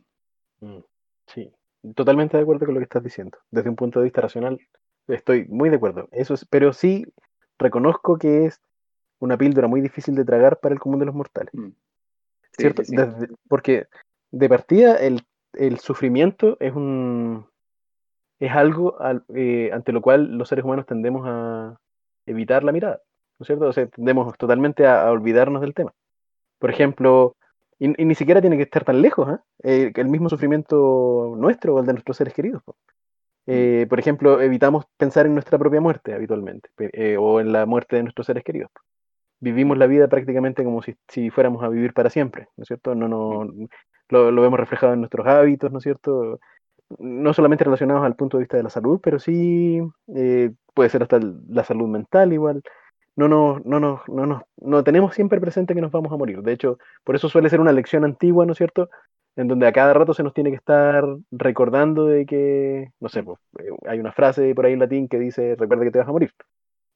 Mm, sí, totalmente de acuerdo con lo que estás diciendo. Desde un punto de vista racional, estoy muy de acuerdo. Eso es, pero sí reconozco que es una píldora muy difícil de tragar para el común de los mortales. Mm. ¿Cierto? porque de partida el, sufrimiento es un es algo eh, ante lo cual los seres humanos tendemos a evitar la mirada, ¿no es cierto? O sea, tendemos totalmente a olvidarnos del tema. Por ejemplo, y, ni siquiera tiene que estar tan lejos, ¿eh? ¿eh? el mismo sufrimiento nuestro o el de nuestros seres queridos. Eh, por ejemplo, evitamos pensar en nuestra propia muerte habitualmente, eh, o en la muerte de nuestros seres queridos. Vivimos la vida prácticamente como si, si, fuéramos a vivir para siempre, ¿no es cierto? No, no, lo, lo, vemos reflejado en nuestros hábitos, ¿no es cierto? No solamente relacionados al punto de vista de la salud, pero sí eh, puede ser hasta la salud mental igual no nos, no nos, no nos, no tenemos siempre presente que nos vamos a morir. De hecho, por eso suele ser una lección antigua, ¿no es cierto? En donde a cada rato se nos tiene que estar recordando de que, no sé, pues, eh, hay una frase por ahí en latín que dice, recuerda que te vas a morir.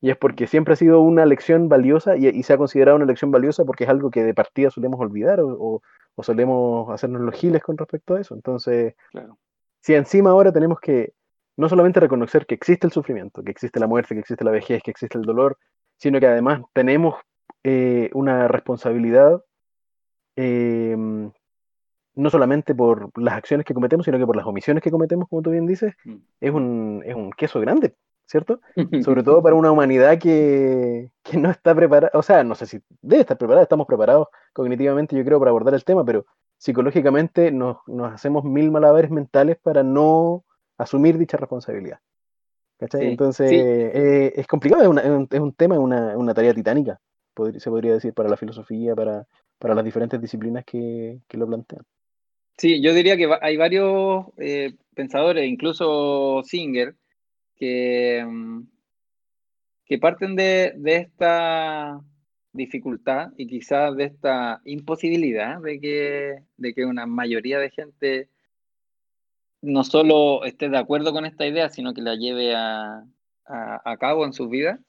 Y es porque siempre ha sido una lección valiosa y, se ha considerado una lección valiosa porque es algo que de partida solemos olvidar o, o, solemos hacernos los giles con respecto a eso. Entonces, si encima ahora tenemos que no solamente reconocer que existe el sufrimiento, que existe la muerte, que existe la vejez, que existe el dolor, sino que además tenemos eh, una responsabilidad eh, no solamente por las acciones que cometemos, sino que por las omisiones que cometemos, como tú bien dices, mm. es un, es un queso grande, ¿cierto? Sobre todo para una humanidad que, que, no está preparada, o sea, no sé si debe estar preparada, estamos preparados cognitivamente, yo creo, para abordar el tema, pero psicológicamente nos, nos hacemos mil malabares mentales para no asumir dicha responsabilidad. Entonces, eh, es complicado, es, un, es, un, tema, una, una tarea titánica, se podría decir, para la filosofía, para, para las diferentes disciplinas que, que, lo plantean. Sí, yo diría que hay varios eh, pensadores, incluso Singer, que, mm, que parten de, esta dificultad y quizás de esta imposibilidad de que, de que una mayoría de gente no solo esté de acuerdo con esta idea, sino que la lleve a, a, cabo en sus vidas,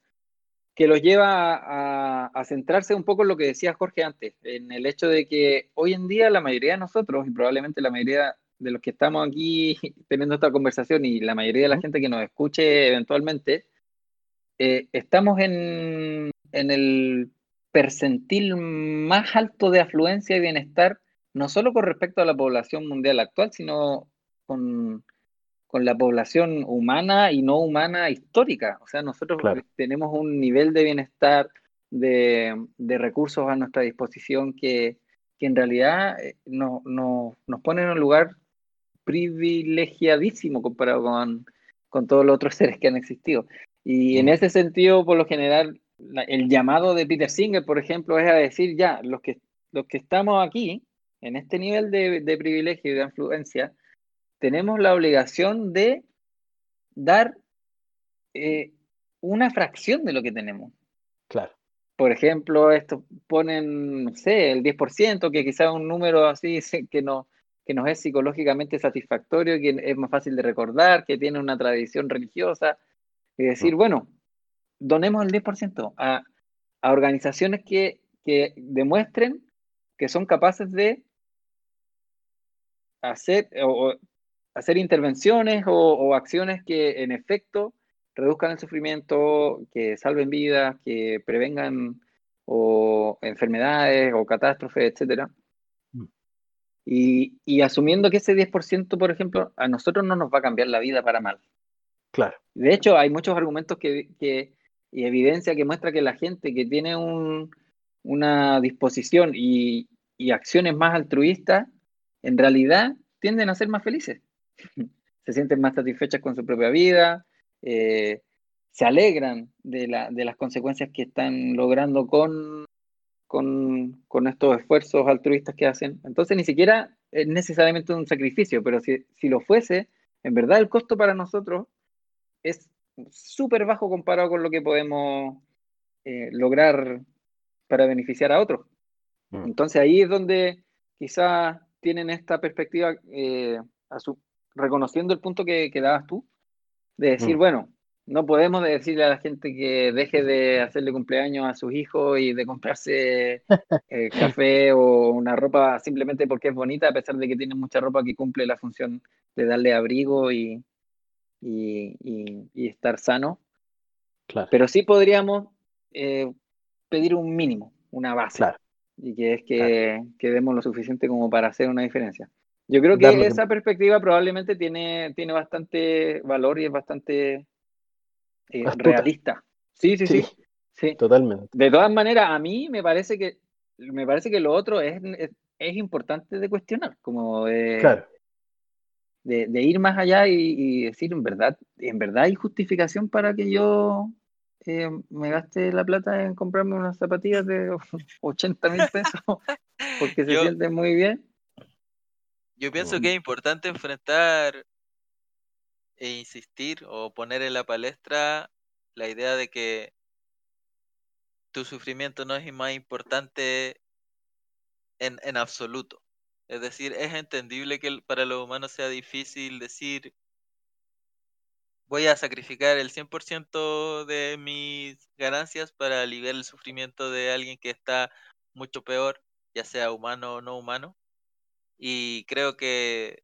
que los lleva a, a, centrarse un poco en lo que decía Jorge antes, en el hecho de que hoy en día la mayoría de nosotros, y probablemente la mayoría de los que estamos aquí teniendo esta conversación y la mayoría de la gente que nos escuche eventualmente, eh, estamos en, en el percentil más alto de afluencia y bienestar, no solo con respecto a la población mundial actual, sino con, con la población humana y no humana histórica. O sea, nosotros tenemos un nivel de bienestar, de, de, recursos a nuestra disposición que, que en realidad eh, no, no, nos pone en un lugar privilegiadísimo comparado con, con todos los otros seres que han existido. Y en ese sentido, por lo general, el llamado de Peter Singer, por ejemplo, es a decir, ya, los que, los que estamos aquí, en este nivel de, de privilegio y de influencia, tenemos la obligación de dar eh, una fracción de lo que tenemos. Claro. Por ejemplo, esto ponen, no sé, el 10%, que quizás es un número así que, no, que nos es psicológicamente satisfactorio, que es más fácil de recordar, que tiene una tradición religiosa. Y decir, mm. bueno, donemos el 10% a, a organizaciones que, que demuestren que son capaces de hacer o, hacer intervenciones o, acciones que en efecto reduzcan el sufrimiento, que salven vidas, que prevengan o enfermedades o catástrofes, etc. Mm. Y, asumiendo que ese 10%, por ejemplo, a nosotros no nos va a cambiar la vida para mal. Claro. De hecho, hay muchos argumentos que, y evidencia que muestra que la gente que tiene una disposición y, y acciones más altruistas, en realidad tienden a ser más felices se sienten más satisfechas con su propia vida, eh, se alegran de, las consecuencias que están logrando con, con, estos esfuerzos altruistas que hacen. Entonces ni siquiera es necesariamente un sacrificio, pero si, lo fuese, en verdad el costo para nosotros es súper bajo comparado con lo que podemos eh, lograr para beneficiar a otros. Mm. Entonces ahí es donde quizás tienen esta perspectiva eh, a su, reconociendo el punto que, que dabas tú, de decir, mm. bueno, no podemos decirle a la gente que deje de hacerle cumpleaños a sus hijos y de comprarse eh, café o una ropa simplemente porque es bonita, a pesar de que tiene mucha ropa que cumple la función de darle abrigo y, y, estar sano. Claro. Pero sí podríamos eh, pedir un mínimo, una base. Y que es que, que demos lo suficiente como para hacer una diferencia. Yo creo que esa perspectiva probablemente tiene, tiene bastante valor y es bastante eh, realista. Sí, sí, sí, sí, Totalmente. De todas maneras, a mí me parece que me parece que lo otro es, es, importante de cuestionar, como de, claro. De, ir más allá y, decir, en verdad, en verdad hay justificación para que yo eh, me gaste la plata en comprarme unas zapatillas de 80 mil pesos porque se sienten muy bien. Yo pienso que es importante enfrentar e insistir o poner en la palestra la idea de que tu sufrimiento no es más importante en, en absoluto. Es decir, es entendible que para los humanos sea difícil decir voy a sacrificar el 100% de mis ganancias para aliviar el sufrimiento de alguien que está mucho peor, ya sea humano o no humano. Y creo que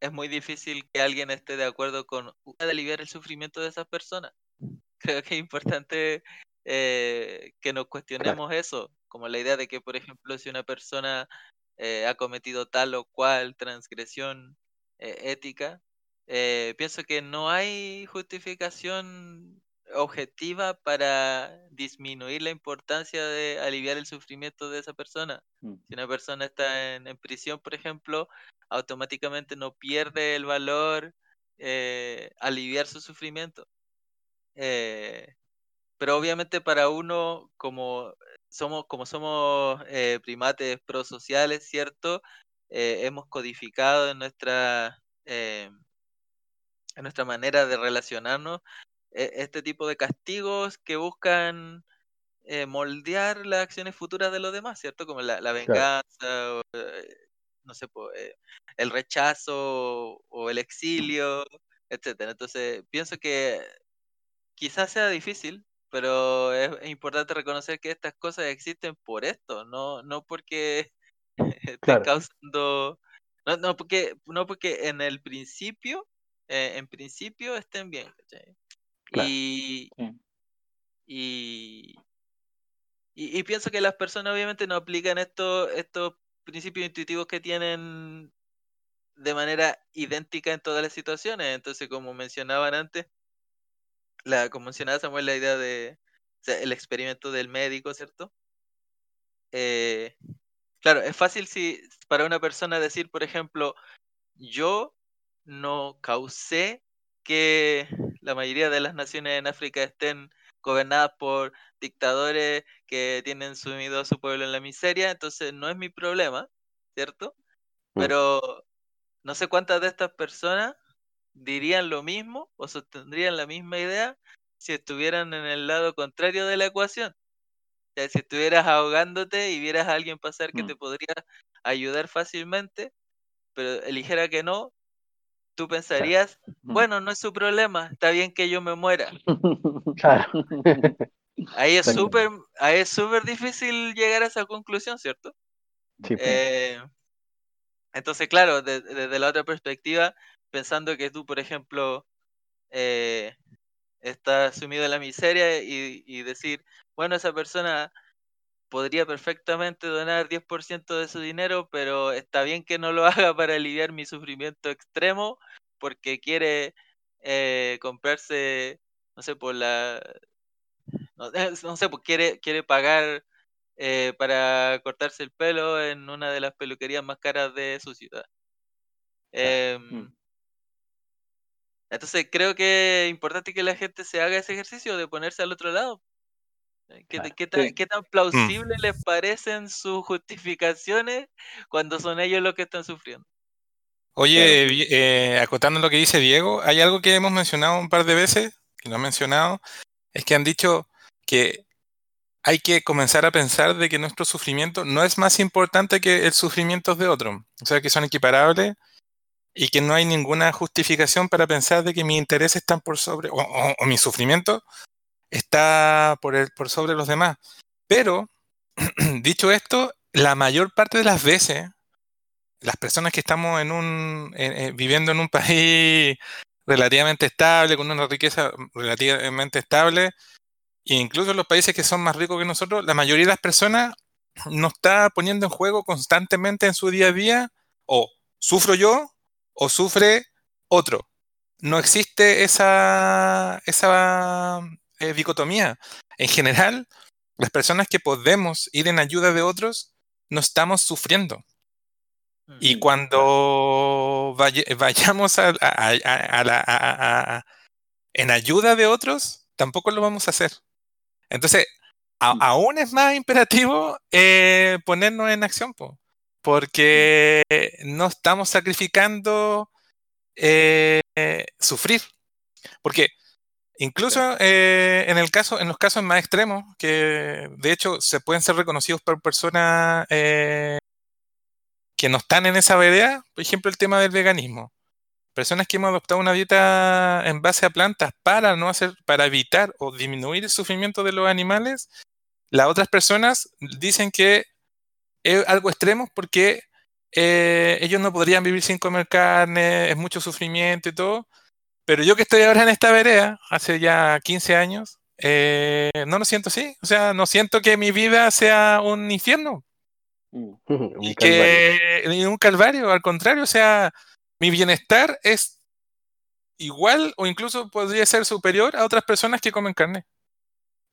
es muy difícil que alguien esté de acuerdo con aliviar el sufrimiento de esas personas. Creo que es importante eh, que nos cuestionemos eso, como la idea de que, por ejemplo, si una persona eh, ha cometido tal o cual transgresión eh, ética, pienso que no hay justificación objetiva para disminuir la importancia de aliviar el sufrimiento de esa persona. Mm. Si una persona está en, prisión, por ejemplo, automáticamente no pierde el valor eh, aliviar su sufrimiento. Eh, pero obviamente para uno, como somos, como somos eh, primates prosociales, ¿cierto? hemos codificado en nuestra, en nuestra manera de relacionarnos e, este tipo de castigos que buscan eh, moldear las acciones futuras de los demás, ¿cierto? Como la, venganza, eh, no sé, eh, el rechazo o el exilio, etcétera. Entonces, pienso que quizás sea difícil, pero es, importante reconocer que estas cosas existen por esto, no, no porque estén causando, no, no, porque, no porque en el principio, en principio estén bien, y, y, pienso que las personas obviamente no aplican estos, estos principios intuitivos que tienen de manera idéntica en todas las situaciones. Entonces, como mencionaban antes, la, como mencionaba Samuel, la idea de el experimento del médico, ¿cierto? Eh, claro, es fácil si para una persona decir, por ejemplo, yo no causé que la mayoría de las naciones en África estén gobernadas por dictadores que tienen sumido a su pueblo en la miseria, entonces no es mi problema, ¿cierto? Mm. Pero no sé cuántas de estas personas dirían lo mismo o sostendrían la misma idea si estuvieran en el lado contrario de la ecuación. O sea, si estuvieras ahogándote y vieras a alguien pasar que mm. te podría ayudar fácilmente, pero eligiera que no, tú pensarías, bueno, no es su problema, está bien que yo me muera. Claro. Ahí es súper, ahí es súper difícil llegar a esa conclusión, ¿cierto? Sí. Pues. Eh, entonces, claro, desde la otra perspectiva, pensando que tú, por ejemplo, eh, estás sumido en la miseria y, y decir, bueno, esa persona podría perfectamente donar 10% de su dinero, pero está bien que no lo haga para aliviar mi sufrimiento extremo, porque quiere eh, comprarse, no sé, por la... No, sé, pues quiere, quiere pagar eh, para cortarse el pelo en una de las peluquerías más caras de su ciudad. Em, mm. Entonces creo que es importante que la gente se haga ese ejercicio de ponerse al otro lado. Eh, ¿Qué, tan, mm. plausible les parecen sus justificaciones cuando son ellos los que están sufriendo? Oye, eh, acotando lo que dice Diego, hay algo que hemos mencionado un par de veces, que no han mencionado, es que han dicho que hay que comenzar a pensar de que nuestro sufrimiento no es más importante que el sufrimiento de otro, o sea, que son equiparables y que no hay ninguna justificación para pensar de que mis intereses están por sobre, o mi sufrimiento está por, el, por sobre los demás. Pero, dicho esto, la mayor parte de las veces, las personas que estamos en un, viviendo en un país relativamente estable, con una riqueza relativamente estable, e incluso en los países que son más ricos que nosotros, la mayoría de las personas no está poniendo en juego constantemente en su día a día, o sufro yo, o sufre otro. No existe esa, esa eh, dicotomía. En general, las personas que podemos ir en ayuda de otros, no estamos sufriendo. Y cuando vayamos a, la, en ayuda de otros, tampoco lo vamos a hacer. Entonces, mm. aún es más imperativo eh, ponernos en acción, porque no estamos sacrificando eh, sufrir. Porque Incluso eh, en el caso, en los casos más extremos, que de hecho se pueden ser reconocidos por personas eh, que no están en esa vereda, por ejemplo el tema del veganismo. Personas que hemos adoptado una dieta en base a plantas para no hacer, para evitar o disminuir el sufrimiento de los animales, las otras personas dicen que es algo extremo porque eh, ellos no podrían vivir sin comer carne, es mucho sufrimiento y todo. Pero yo que estoy ahora en esta vereda, hace ya 15 años, eh, no lo siento así. O sea, no siento que mi vida sea un infierno. Mm. y que ni un calvario, al contrario, o sea, mi bienestar es igual o incluso podría ser superior a otras personas que comen carne.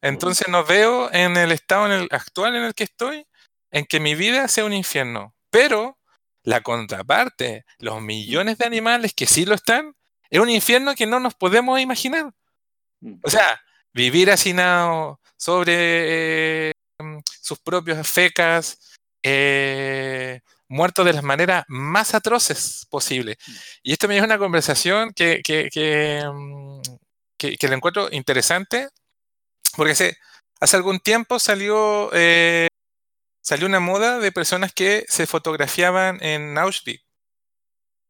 Entonces no veo en el estado en el actual en el que estoy en que mi vida sea un infierno. Pero la contraparte, los millones de animales que sí lo están, es un infierno que no nos podemos imaginar. O sea, vivir hacinado sobre eh, sus propias fecas, eh, muertos de las maneras más atroces posibles. Mm. Y esto me a una conversación que, que, mm, que, que lo encuentro interesante, porque hace, hace algún tiempo salió, eh, salió una moda de personas que se fotografiaban en Auschwitz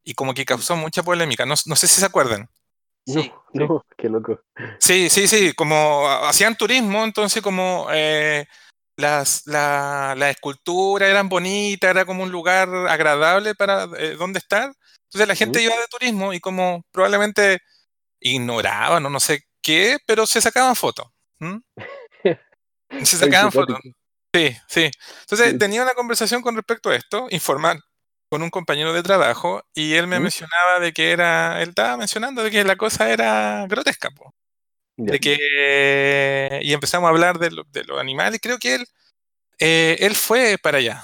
y como que causó mucha polémica. No, no sé si se acuerdan. Sí, no, qué loco. Sí, sí, sí, como hacían turismo, entonces como eh, las, la, la esculturas eran bonitas, era como un lugar agradable para eh, donde estar. Entonces la gente iba de turismo y como probablemente ignoraban o no sé qué, pero se sacaban fotos. se sacaban fotos. Sí, sí. Entonces tenía una conversación con respecto a esto, informal, con un compañero de trabajo, y él me mencionaba de que era, él estaba mencionando de que la cosa era grotesca, de que y empezamos a hablar de, de los animales. Creo que él, eh, él fue para allá,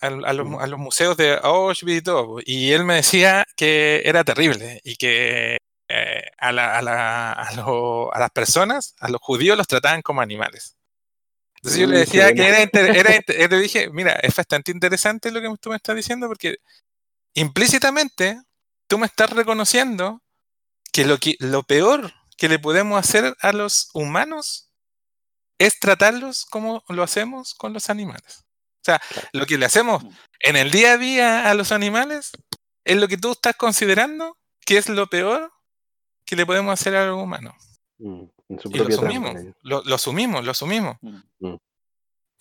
a, los, museos de Auschwitz y todo, y él me decía que era terrible y que eh, a, la, a, la, a, las personas, a los judíos los trataban como animales. Entonces yo le decía que era, era, le dije, mira, es bastante interesante lo que tú me estás diciendo porque implícitamente tú me estás reconociendo que lo, que, lo peor que le podemos hacer a los humanos es tratarlos como lo hacemos con los animales. O sea, lo que le hacemos mm. en el día a día a los animales es lo que tú estás considerando que es lo peor que le podemos hacer a los humanos. Mm, y lo asumimos, lo, asumimos, lo asumimos. Mm.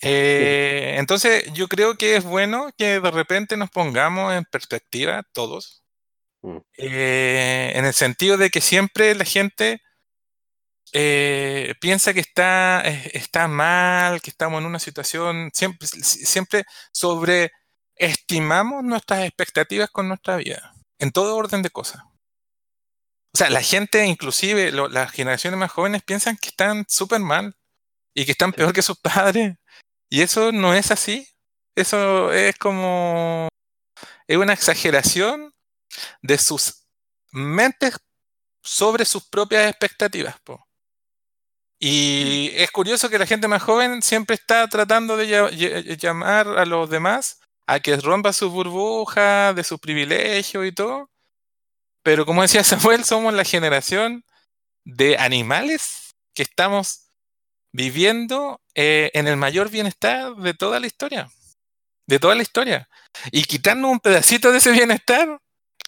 Eh, entonces, yo creo que es bueno que de repente nos pongamos en perspectiva todos, eh, en el sentido de que siempre la gente eh, piensa que está, está mal, que estamos en una situación, siempre, siempre sobreestimamos nuestras expectativas con nuestra vida, en todo orden de cosas. O sea, la gente, inclusive las generaciones más jóvenes, piensan que están súper mal y que están peor que sus padres. Y eso no es así. Eso es como... Es una exageración de sus mentes sobre sus propias expectativas. Y es curioso que la gente más joven siempre está tratando de llamar a los demás a que rompa su burbuja de sus privilegios y todo. Pero como decía Samuel, somos la generación de animales que estamos viviendo eh, en el mayor bienestar de toda la historia. De toda la historia. Y quitarnos un pedacito de ese bienestar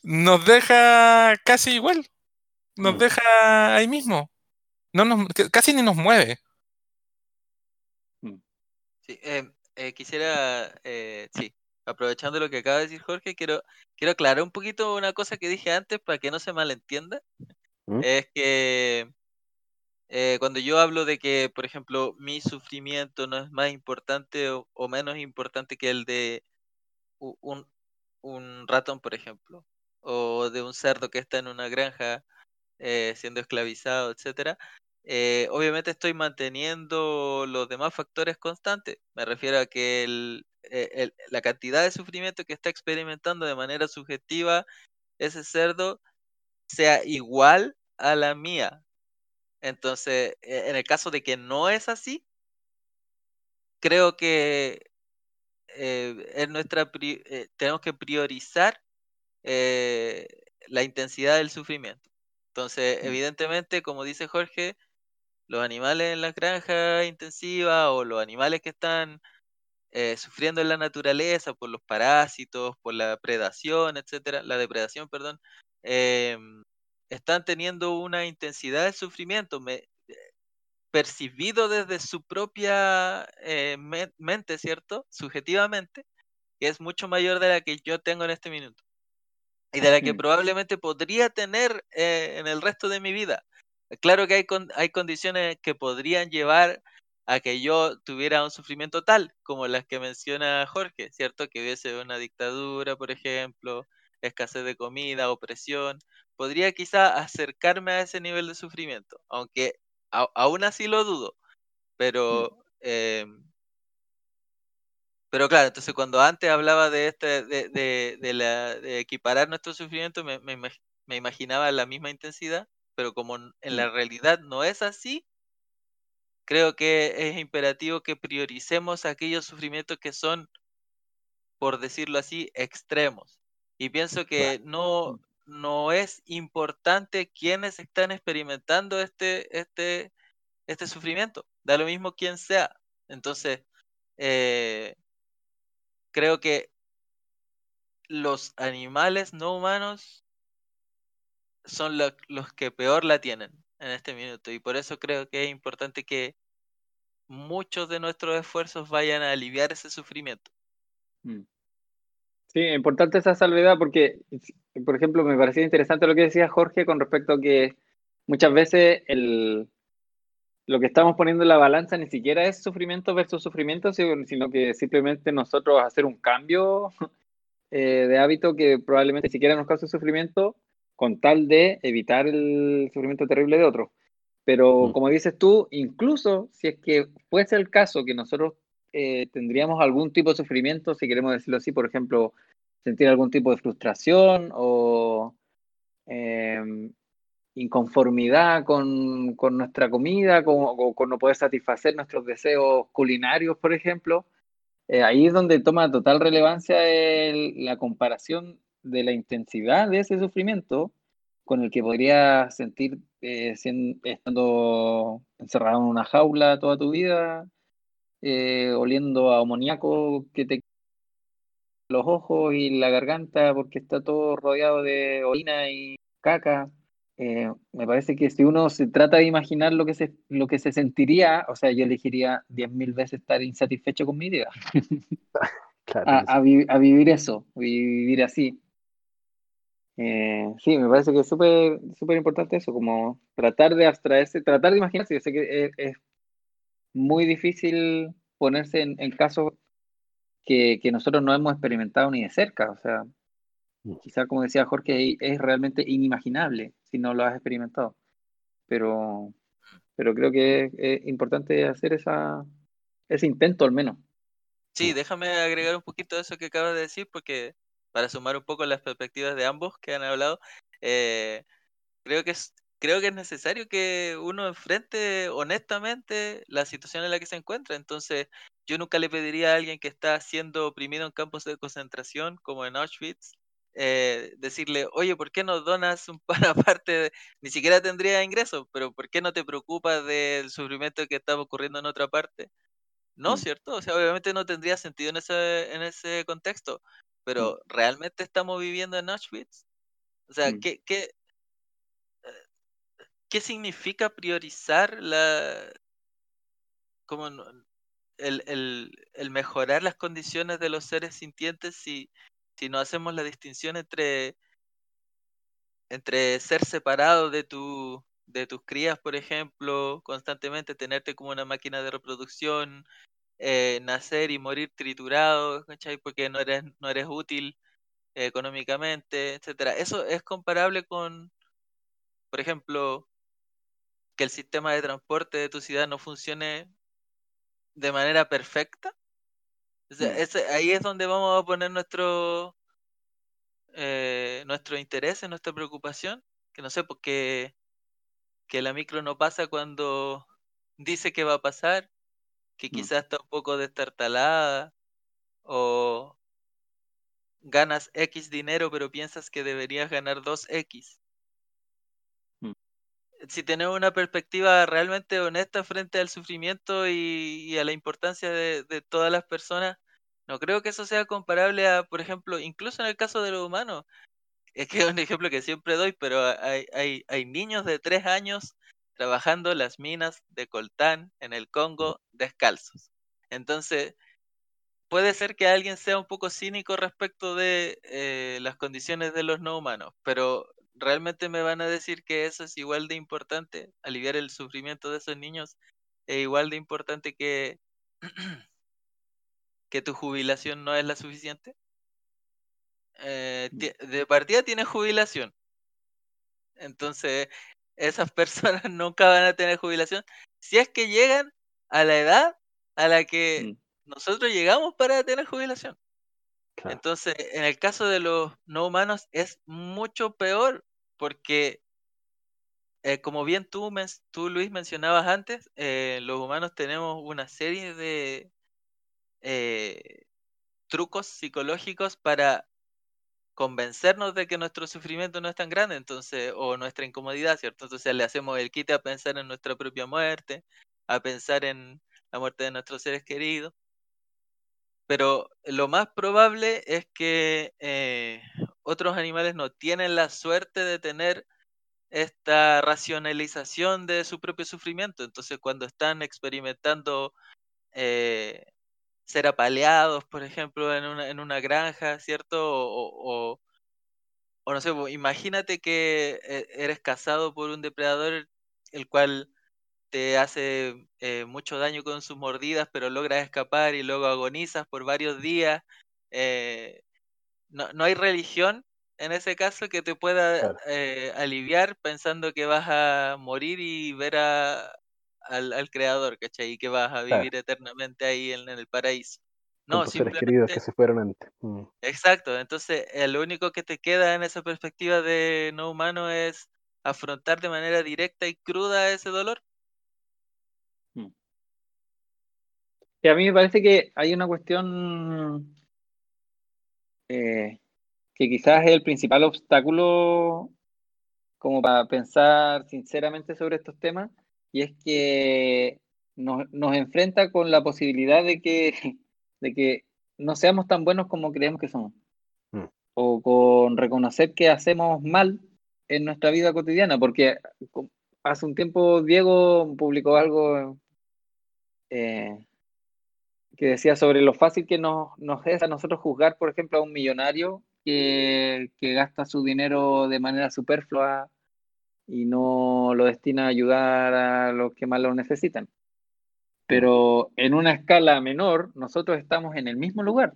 nos deja casi igual. Nos mm. deja ahí mismo. No nos, casi ni nos mueve. Mm. Sí, eh, eh, quisiera, sí, aprovechando lo que acaba de decir Jorge, quiero, quiero aclarar un poquito una cosa que dije antes para que no se malentienda. ¿Mm? Es que eh, cuando yo hablo de que, por ejemplo, mi sufrimiento no es más importante o, menos importante que el de un, un, ratón, por ejemplo, o de un cerdo que está en una granja eh, siendo esclavizado, etcétera, eh, obviamente estoy manteniendo los demás factores constantes. Me refiero a que el, eh, la cantidad de sufrimiento que está experimentando de manera subjetiva ese cerdo sea igual a la mía. Entonces, e, en el caso de que no es así, creo que eh, nuestra eh, tenemos que priorizar la intensidad del sufrimiento. Entonces, mm. evidentemente, como dice Jorge, los animales en la granja intensiva o los animales que están eh, sufriendo en la naturaleza por los parásitos, por la predación, etcétera, la depredación, perdón, em, están teniendo una intensidad de sufrimiento me, percibido desde su propia eh, mente, ¿cierto? Subjetivamente, que es mucho mayor de la que yo tengo en este minuto y de la que probablemente podría tener eh, en el resto de mi vida. Claro que hay, hay condiciones que podrían llevar a que yo tuviera un sufrimiento tal como las que menciona Jorge, ¿cierto? Que hubiese una dictadura, por ejemplo, escasez de comida, opresión, podría quizá acercarme a ese nivel de sufrimiento, aunque aún así lo dudo, pero... Em, pero claro, entonces cuando antes hablaba de este, de, de, la, de equiparar nuestro sufrimiento, me, me, imaginaba la misma intensidad, pero como en la realidad no es así, creo que es imperativo que prioricemos aquellos sufrimientos que son, por decirlo así, extremos. Y pienso que no, no es importante quiénes están experimentando este, este, este sufrimiento. Da lo mismo quién sea. Entonces, eh, creo que los animales no humanos son los que peor la tienen en este minuto y por eso creo que es importante que muchos de nuestros esfuerzos vayan a aliviar ese sufrimiento. Mm. Sí, importante esa salvedad porque, por ejemplo, me parecía interesante lo que decía Jorge con respecto a que muchas veces el, lo que estamos poniendo en la balanza ni siquiera es sufrimiento versus sufrimiento, sino que simplemente nosotros hacer un cambio eh, de hábito que probablemente ni siquiera nos cause sufrimiento con tal de evitar el sufrimiento terrible de otro. Pero como dices tú, incluso si es que fuese el caso que nosotros eh, tendríamos algún tipo de sufrimiento, si queremos decirlo así, por ejemplo, sentir algún tipo de frustración o em, inconformidad con, nuestra comida, con, con, no poder satisfacer nuestros deseos culinarios, por ejemplo, eh, ahí es donde toma total relevancia la comparación de la intensidad de ese sufrimiento con el que podría sentir eh, estando encerrado en una jaula toda tu vida eh, oliendo a amoníaco que te los ojos y la garganta porque está todo rodeado de orina y caca. Eh, me parece que si uno se trata de imaginar lo que se, lo que se sentiría, o sea, yo elegiría diez mil veces estar insatisfecho con mi vida. a, vivir eso, vivir así. Eh, sí, me parece que es súper súper importante eso, como tratar de abstraerse, tratar de imaginarse. Yo sé que es muy difícil ponerse en, casos que, nosotros no hemos experimentado ni de cerca. O sea, mm. quizá como decía Jorge, es realmente inimaginable si no lo has experimentado. Pero, pero creo que es, importante hacer esa, ese intento al menos. Sí, déjame agregar un poquito de eso que acabas de decir, porque para sumar un poco las perspectivas de ambos que han hablado, eh, creo que es creo que es necesario que uno enfrente honestamente la situación en la que se encuentra. Entonces, yo nunca le pediría a alguien que está siendo oprimido en campos de concentración, como en Auschwitz, eh, decirle, oye, ¿por qué no donas un par aparte? Ni siquiera tendría ingresos, pero ¿por qué no te preocupas del sufrimiento que está ocurriendo en otra parte? No, mm. ¿cierto? O sea, obviamente no tendría sentido en ese, en ese contexto, pero mm. ¿realmente estamos viviendo en Auschwitz? O sea, mm. ¿qué, qué, ¿qué significa priorizar la como el, mejorar las condiciones de los seres sintientes si, si no hacemos la distinción entre entre ser separado de tu de tus crías, por ejemplo, constantemente tenerte como una máquina de reproducción, eh, nacer y morir triturado, Porque no eres, no eres útil económicamente, etcétera. Eso es comparable con, por ejemplo, que el sistema de transporte de tu ciudad no funcione de manera perfecta. Mm. ahí es donde vamos a poner nuestro, eh, nuestro interés, nuestra preocupación. Que no sé, porque que la micro no pasa cuando dice que va a pasar, que mm. quizás está un poco destartalada, o ganas X dinero pero piensas que deberías ganar 2X si tenemos una perspectiva realmente honesta frente al sufrimiento y, a la importancia de, todas las personas, no creo que eso sea comparable a, por ejemplo, incluso en el caso de los humanos, es que es un ejemplo que siempre doy, pero hay, hay, hay niños de tres años trabajando las minas de coltán en el Congo descalzos. Entonces, puede ser que alguien sea un poco cínico respecto de eh, las condiciones de los no humanos, pero realmente me van a decir que eso es igual de importante, aliviar el sufrimiento de esos niños es igual de importante que, que tu jubilación no es la suficiente. Eh, de partida tienes jubilación. Entonces, esas personas nunca van a tener jubilación si es que llegan a la edad a la que mm. nosotros llegamos para tener jubilación. Entonces, en el caso de los no humanos es mucho peor porque, eh, como bien tú, tú, Luis, mencionabas antes, eh, los humanos tenemos una serie de eh, trucos psicológicos para convencernos de que nuestro sufrimiento no es tan grande, entonces, o nuestra incomodidad, ¿cierto? Entonces le hacemos el quite a pensar en nuestra propia muerte, a pensar en la muerte de nuestros seres queridos. Pero lo más probable es que eh, otros animales no tienen la suerte de tener esta racionalización de su propio sufrimiento. Entonces, cuando están experimentando eh, ser apaleados, por ejemplo, en una, en una granja, ¿cierto? O, o, no sé, imagínate que eh, eres cazado por un depredador el cual te hace eh, mucho daño con sus mordidas, pero logras escapar y luego agonizas por varios días. Eh, no, no, hay religión en ese caso que te pueda aliviar pensando que vas a morir y ver a, al, creador, ¿cachai? Y que vas a vivir eternamente ahí en, el paraíso. No, simplemente... seres queridos que se fueron antes. Mm. Exacto, entonces el lo único que te queda en esa perspectiva de no humano es afrontar de manera directa y cruda ese dolor. Mm. Y a mí me parece que hay una cuestión eh, que quizás es el principal obstáculo como para pensar sinceramente sobre estos temas, y es que nos, enfrenta con la posibilidad de que, de que no seamos tan buenos como creemos que somos. Mm. O con reconocer que hacemos mal en nuestra vida cotidiana, porque hace un tiempo Diego publicó algo eh, que decía sobre lo fácil que nos, nos, es a nosotros juzgar, por ejemplo, a un millonario que, que gasta su dinero de manera superflua y no lo destina a ayudar a los que más lo necesitan. Pero en una escala menor, nosotros estamos en el mismo lugar.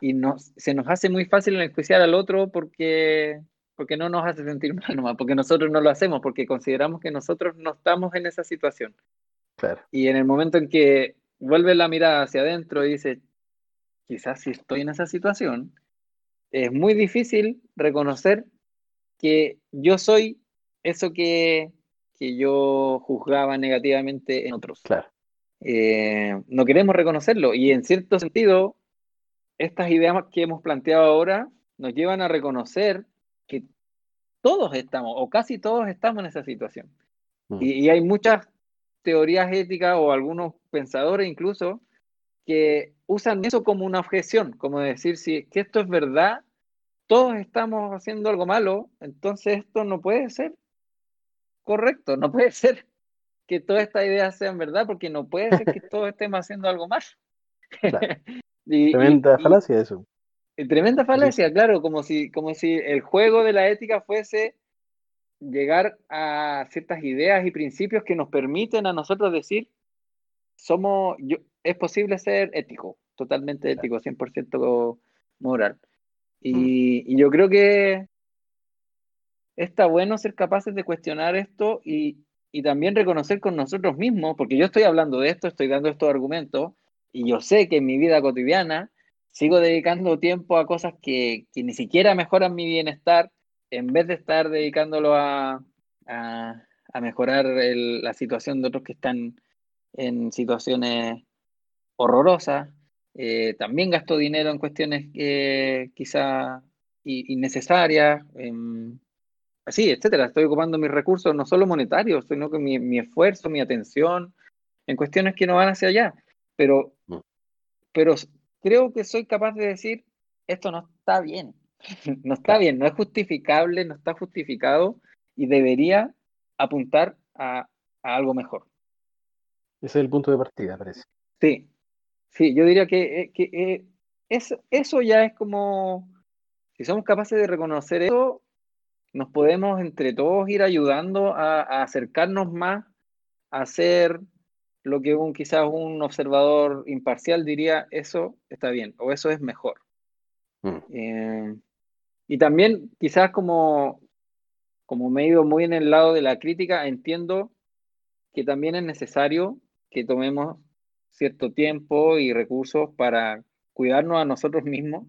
Y nos, se nos hace muy fácil enjuiciar al otro porque, porque no nos hace sentir mal nomás, porque nosotros no lo hacemos, porque consideramos que nosotros no estamos en esa situación. Y en el momento en que vuelve la mirada hacia adentro y dice, quizás si estoy en esa situación, es muy difícil reconocer que yo soy eso que, yo juzgaba negativamente en otros. Eh, no queremos reconocerlo y en cierto sentido, estas ideas que hemos planteado ahora nos llevan a reconocer que todos estamos, o casi todos estamos en esa situación. Mm. Y, hay muchas teorías éticas o algunos pensadores incluso que usan eso como una objeción, como decir, si que esto es verdad, todos estamos haciendo algo malo, entonces esto no puede ser correcto. No puede ser que todas estas ideas sean verdad, porque no puede ser que todos estemos haciendo algo más. tremenda falacia eso. tremenda falacia, claro, como si, como si el juego de la ética fuese llegar a ciertas ideas y principios que nos permiten a nosotros decir, somos, yo, es posible ser ético, totalmente ético, 100% moral. Mm. y, yo creo que está bueno ser capaces de cuestionar esto y, también reconocer con nosotros mismos, porque yo estoy hablando de esto, estoy dando estos argumentos, y yo sé que en mi vida cotidiana sigo dedicando tiempo a cosas que, ni siquiera mejoran mi bienestar, en vez de estar dedicándolo a, mejorar la situación de otros que están en situaciones horrorosas. Eh, también gasto dinero en cuestiones que quizá innecesarias. Así, etcétera. Estoy ocupando mis recursos no solo monetarios, sino que mi, esfuerzo, mi atención, en cuestiones que no van hacia allá. Pero, mm. pero creo que soy capaz de decir, esto no está bien. no está bien, no es justificable, no está justificado y debería apuntar a, algo mejor. Ese es el punto de partida, parece. Sí, sí, yo diría que, eh, que eh, eso, eso ya es como, si somos capaces de reconocer eso, nos podemos entre todos ir ayudando a, acercarnos más a ser lo que un, quizás un observador imparcial diría, eso está bien o eso es mejor. Mm. Eh, y también quizás como, como me he ido muy en el lado de la crítica, entiendo que también es necesario que tomemos cierto tiempo y recursos para cuidarnos a nosotros mismos,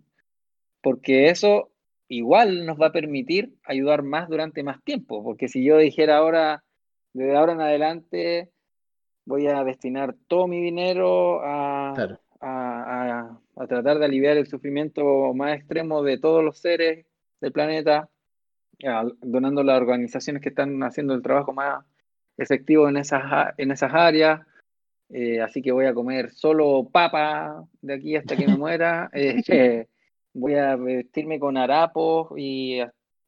porque eso igual nos va a permitir ayudar más durante más tiempo, porque si yo dijera ahora, desde ahora en adelante, voy a destinar todo mi dinero a, a tratar de aliviar el sufrimiento más extremo de todos los seres del planeta, donando las organizaciones que están haciendo el trabajo más efectivo en esas, en esas áreas. Eh, así que voy a comer solo papa de aquí hasta que me muera. Eh, voy a vestirme con harapos y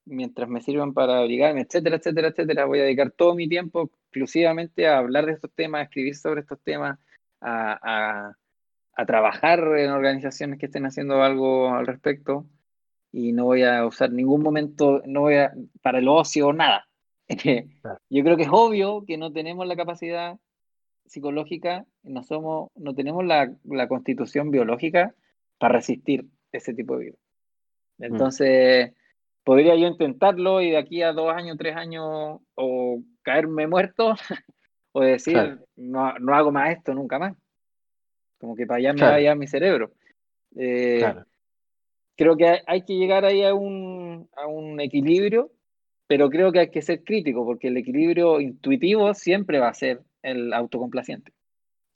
mientras me sirvan para abrigarme, etcétera, etcétera, etcétera. Voy a dedicar todo mi tiempo exclusivamente a hablar de estos temas, a escribir sobre estos temas, a, a, trabajar en organizaciones que estén haciendo algo al respecto y no voy a usar ningún momento, no voy a, para el ocio o nada. Yo creo que es obvio que no tenemos la capacidad psicológica, no somos, no tenemos la, la constitución biológica para resistir ese tipo de vida. Mm. Entonces, podría yo intentarlo y de aquí a dos años, tres años, o caerme muerto, o decir, no, no, hago más esto nunca más. Como que para allá me vaya mi cerebro. Eh, creo que hay, que llegar ahí a un, a un equilibrio, pero creo que hay que ser crítico, porque el equilibrio intuitivo siempre va a ser el autocomplaciente.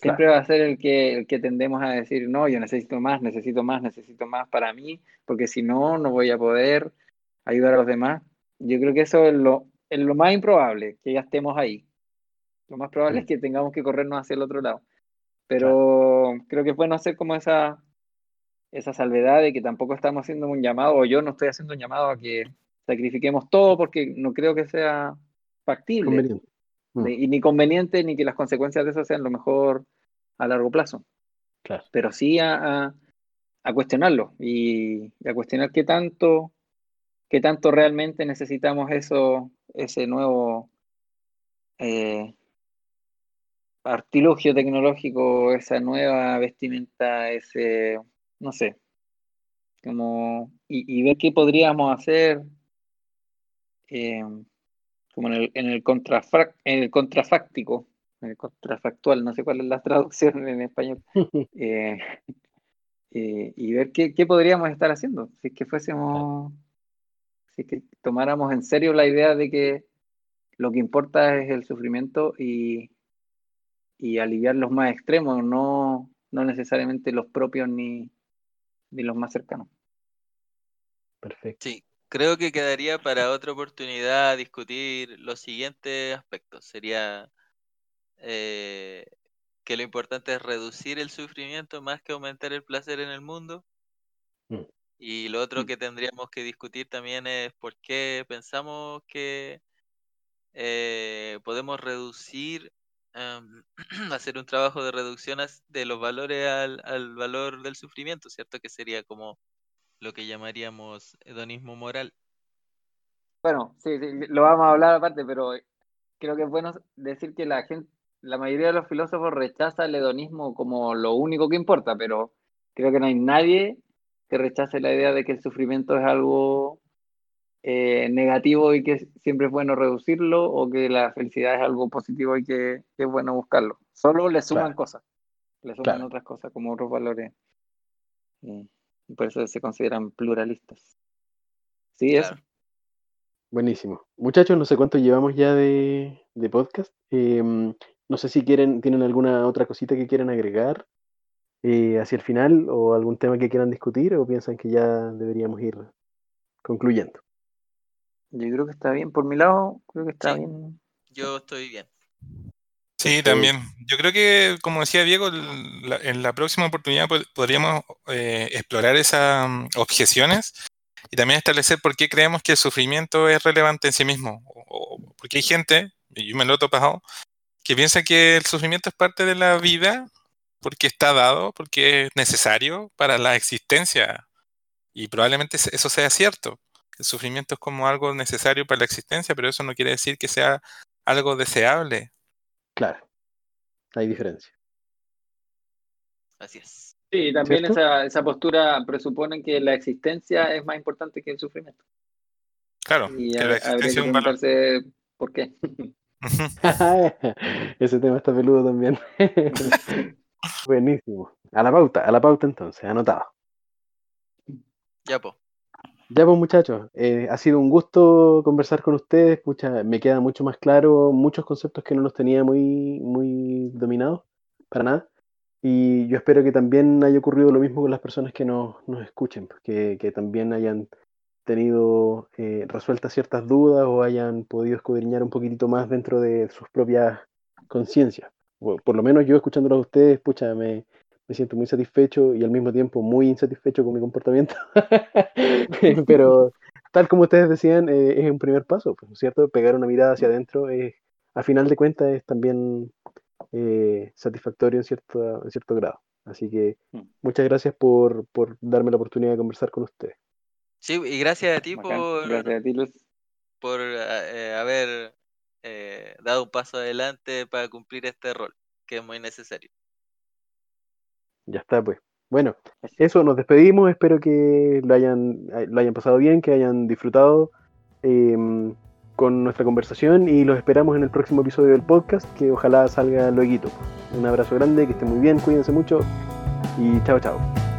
Siempre va a ser el que, el que tendemos a decir, no, yo necesito más, necesito más, necesito más para mí, porque si no, no voy a poder ayudar a los demás. Yo creo que eso es lo, es lo más improbable, que ya estemos ahí. Lo más probable es que tengamos que corrernos hacia el otro lado. Pero creo que es bueno hacer como esa, esa salvedad de que tampoco estamos haciendo un llamado, o yo no estoy haciendo un llamado a que sacrifiquemos todo porque no creo que sea factible. Mm. Y ni conveniente ni que las consecuencias de eso sean lo mejor a largo plazo. Claro. Pero sí a, a, cuestionarlo y, a cuestionar qué tanto, qué tanto realmente necesitamos eso, ese nuevo eh, artilugio tecnológico, esa nueva vestimenta, ese, no sé, como, y, ver qué podríamos hacer. Eh, como en el, en el, en el contrafáctico, contrafactual, no sé cuál es la traducción en español, eh, eh, y ver qué, qué, podríamos estar haciendo, si es que fuésemos, si es que tomáramos en serio la idea de que lo que importa es el sufrimiento y, y aliviar los más extremos, no, no necesariamente los propios ni, ni los más cercanos. Perfecto. Sí, creo que quedaría para otra oportunidad discutir los siguientes aspectos. Sería eh, que lo importante es reducir el sufrimiento más que aumentar el placer en el mundo. Mm. Y lo otro mm. que tendríamos que discutir también es por qué pensamos que eh, podemos reducir, em, hacer un trabajo de reducción de los valores al, al valor del sufrimiento, ¿cierto? Que sería como lo que llamaríamos hedonismo moral. Bueno, sí, lo vamos a hablar aparte, pero creo que es bueno decir que la gente, la mayoría de los filósofos rechaza el hedonismo como lo único que importa, pero creo que no hay nadie que rechace la idea de que el sufrimiento es algo eh, negativo y que siempre es bueno reducirlo, o que la felicidad es algo positivo y que, es bueno buscarlo. Solo le suman cosas, le suman otras cosas como otros valores. Y por eso se consideran pluralistas. Sí, eso. Buenísimo. Muchachos, no sé cuánto llevamos ya de, podcast. Em, no sé si quieren, tienen alguna otra cosita que quieran agregar eh, hacia el final o algún tema que quieran discutir o piensan que ya deberíamos ir concluyendo. Yo creo que está bien. Por mi lado, creo que está bien. Yo estoy bien. Sí, también. Yo creo que, como decía Diego, en la próxima oportunidad podríamos eh, explorar esas mm, objeciones y también establecer por qué creemos que el sufrimiento es relevante en sí mismo. O, porque hay gente, y yo me lo he topado, que piensa que el sufrimiento es parte de la vida porque está dado, porque es necesario para la existencia. Y probablemente eso sea cierto. El sufrimiento es como algo necesario para la existencia, pero eso no quiere decir que sea algo deseable. Claro, hay diferencia. Así es. Sí, también esa, esa, postura presupone que la existencia es más importante que el sufrimiento. Claro, y que la existencia es un valor. ¿Por qué? Ese tema está peludo también. Buenísimo. A la pauta, a la pauta entonces, anotado. Ya, pues. Ya, pues muchachos, eh, ha sido un gusto conversar con ustedes. me queda mucho más claro muchos conceptos que no los tenía muy, muy dominados, para nada. Y yo espero que también haya ocurrido lo mismo con las personas que nos, escuchen, pues, que, que también hayan tenido eh, resueltas ciertas dudas o hayan podido escudriñar un poquitito más dentro de sus propias conciencias. Por, lo menos yo escuchándolo a ustedes, pucha, me, me siento muy satisfecho y al mismo tiempo muy insatisfecho con mi comportamiento. Pero tal como ustedes decían, eh, es un primer paso, pues, ¿cierto? Pegar una mirada hacia adentro, es, a final de cuentas, es también eh, satisfactorio en cierto, en cierto grado. Así que mm. muchas gracias por, por darme la oportunidad de conversar con ustedes. Sí, y gracias a ti por, por eh, haber eh, dado un paso adelante para cumplir este rol, que es muy necesario. Ya está, pues. Bueno, eso, nos despedimos. Espero que lo hayan, eh, lo hayan pasado bien, que hayan disfrutado em, con nuestra conversación y los esperamos en el próximo episodio del podcast, que ojalá salga luego. Un abrazo grande, que estén muy bien, cuídense mucho y chao, chao.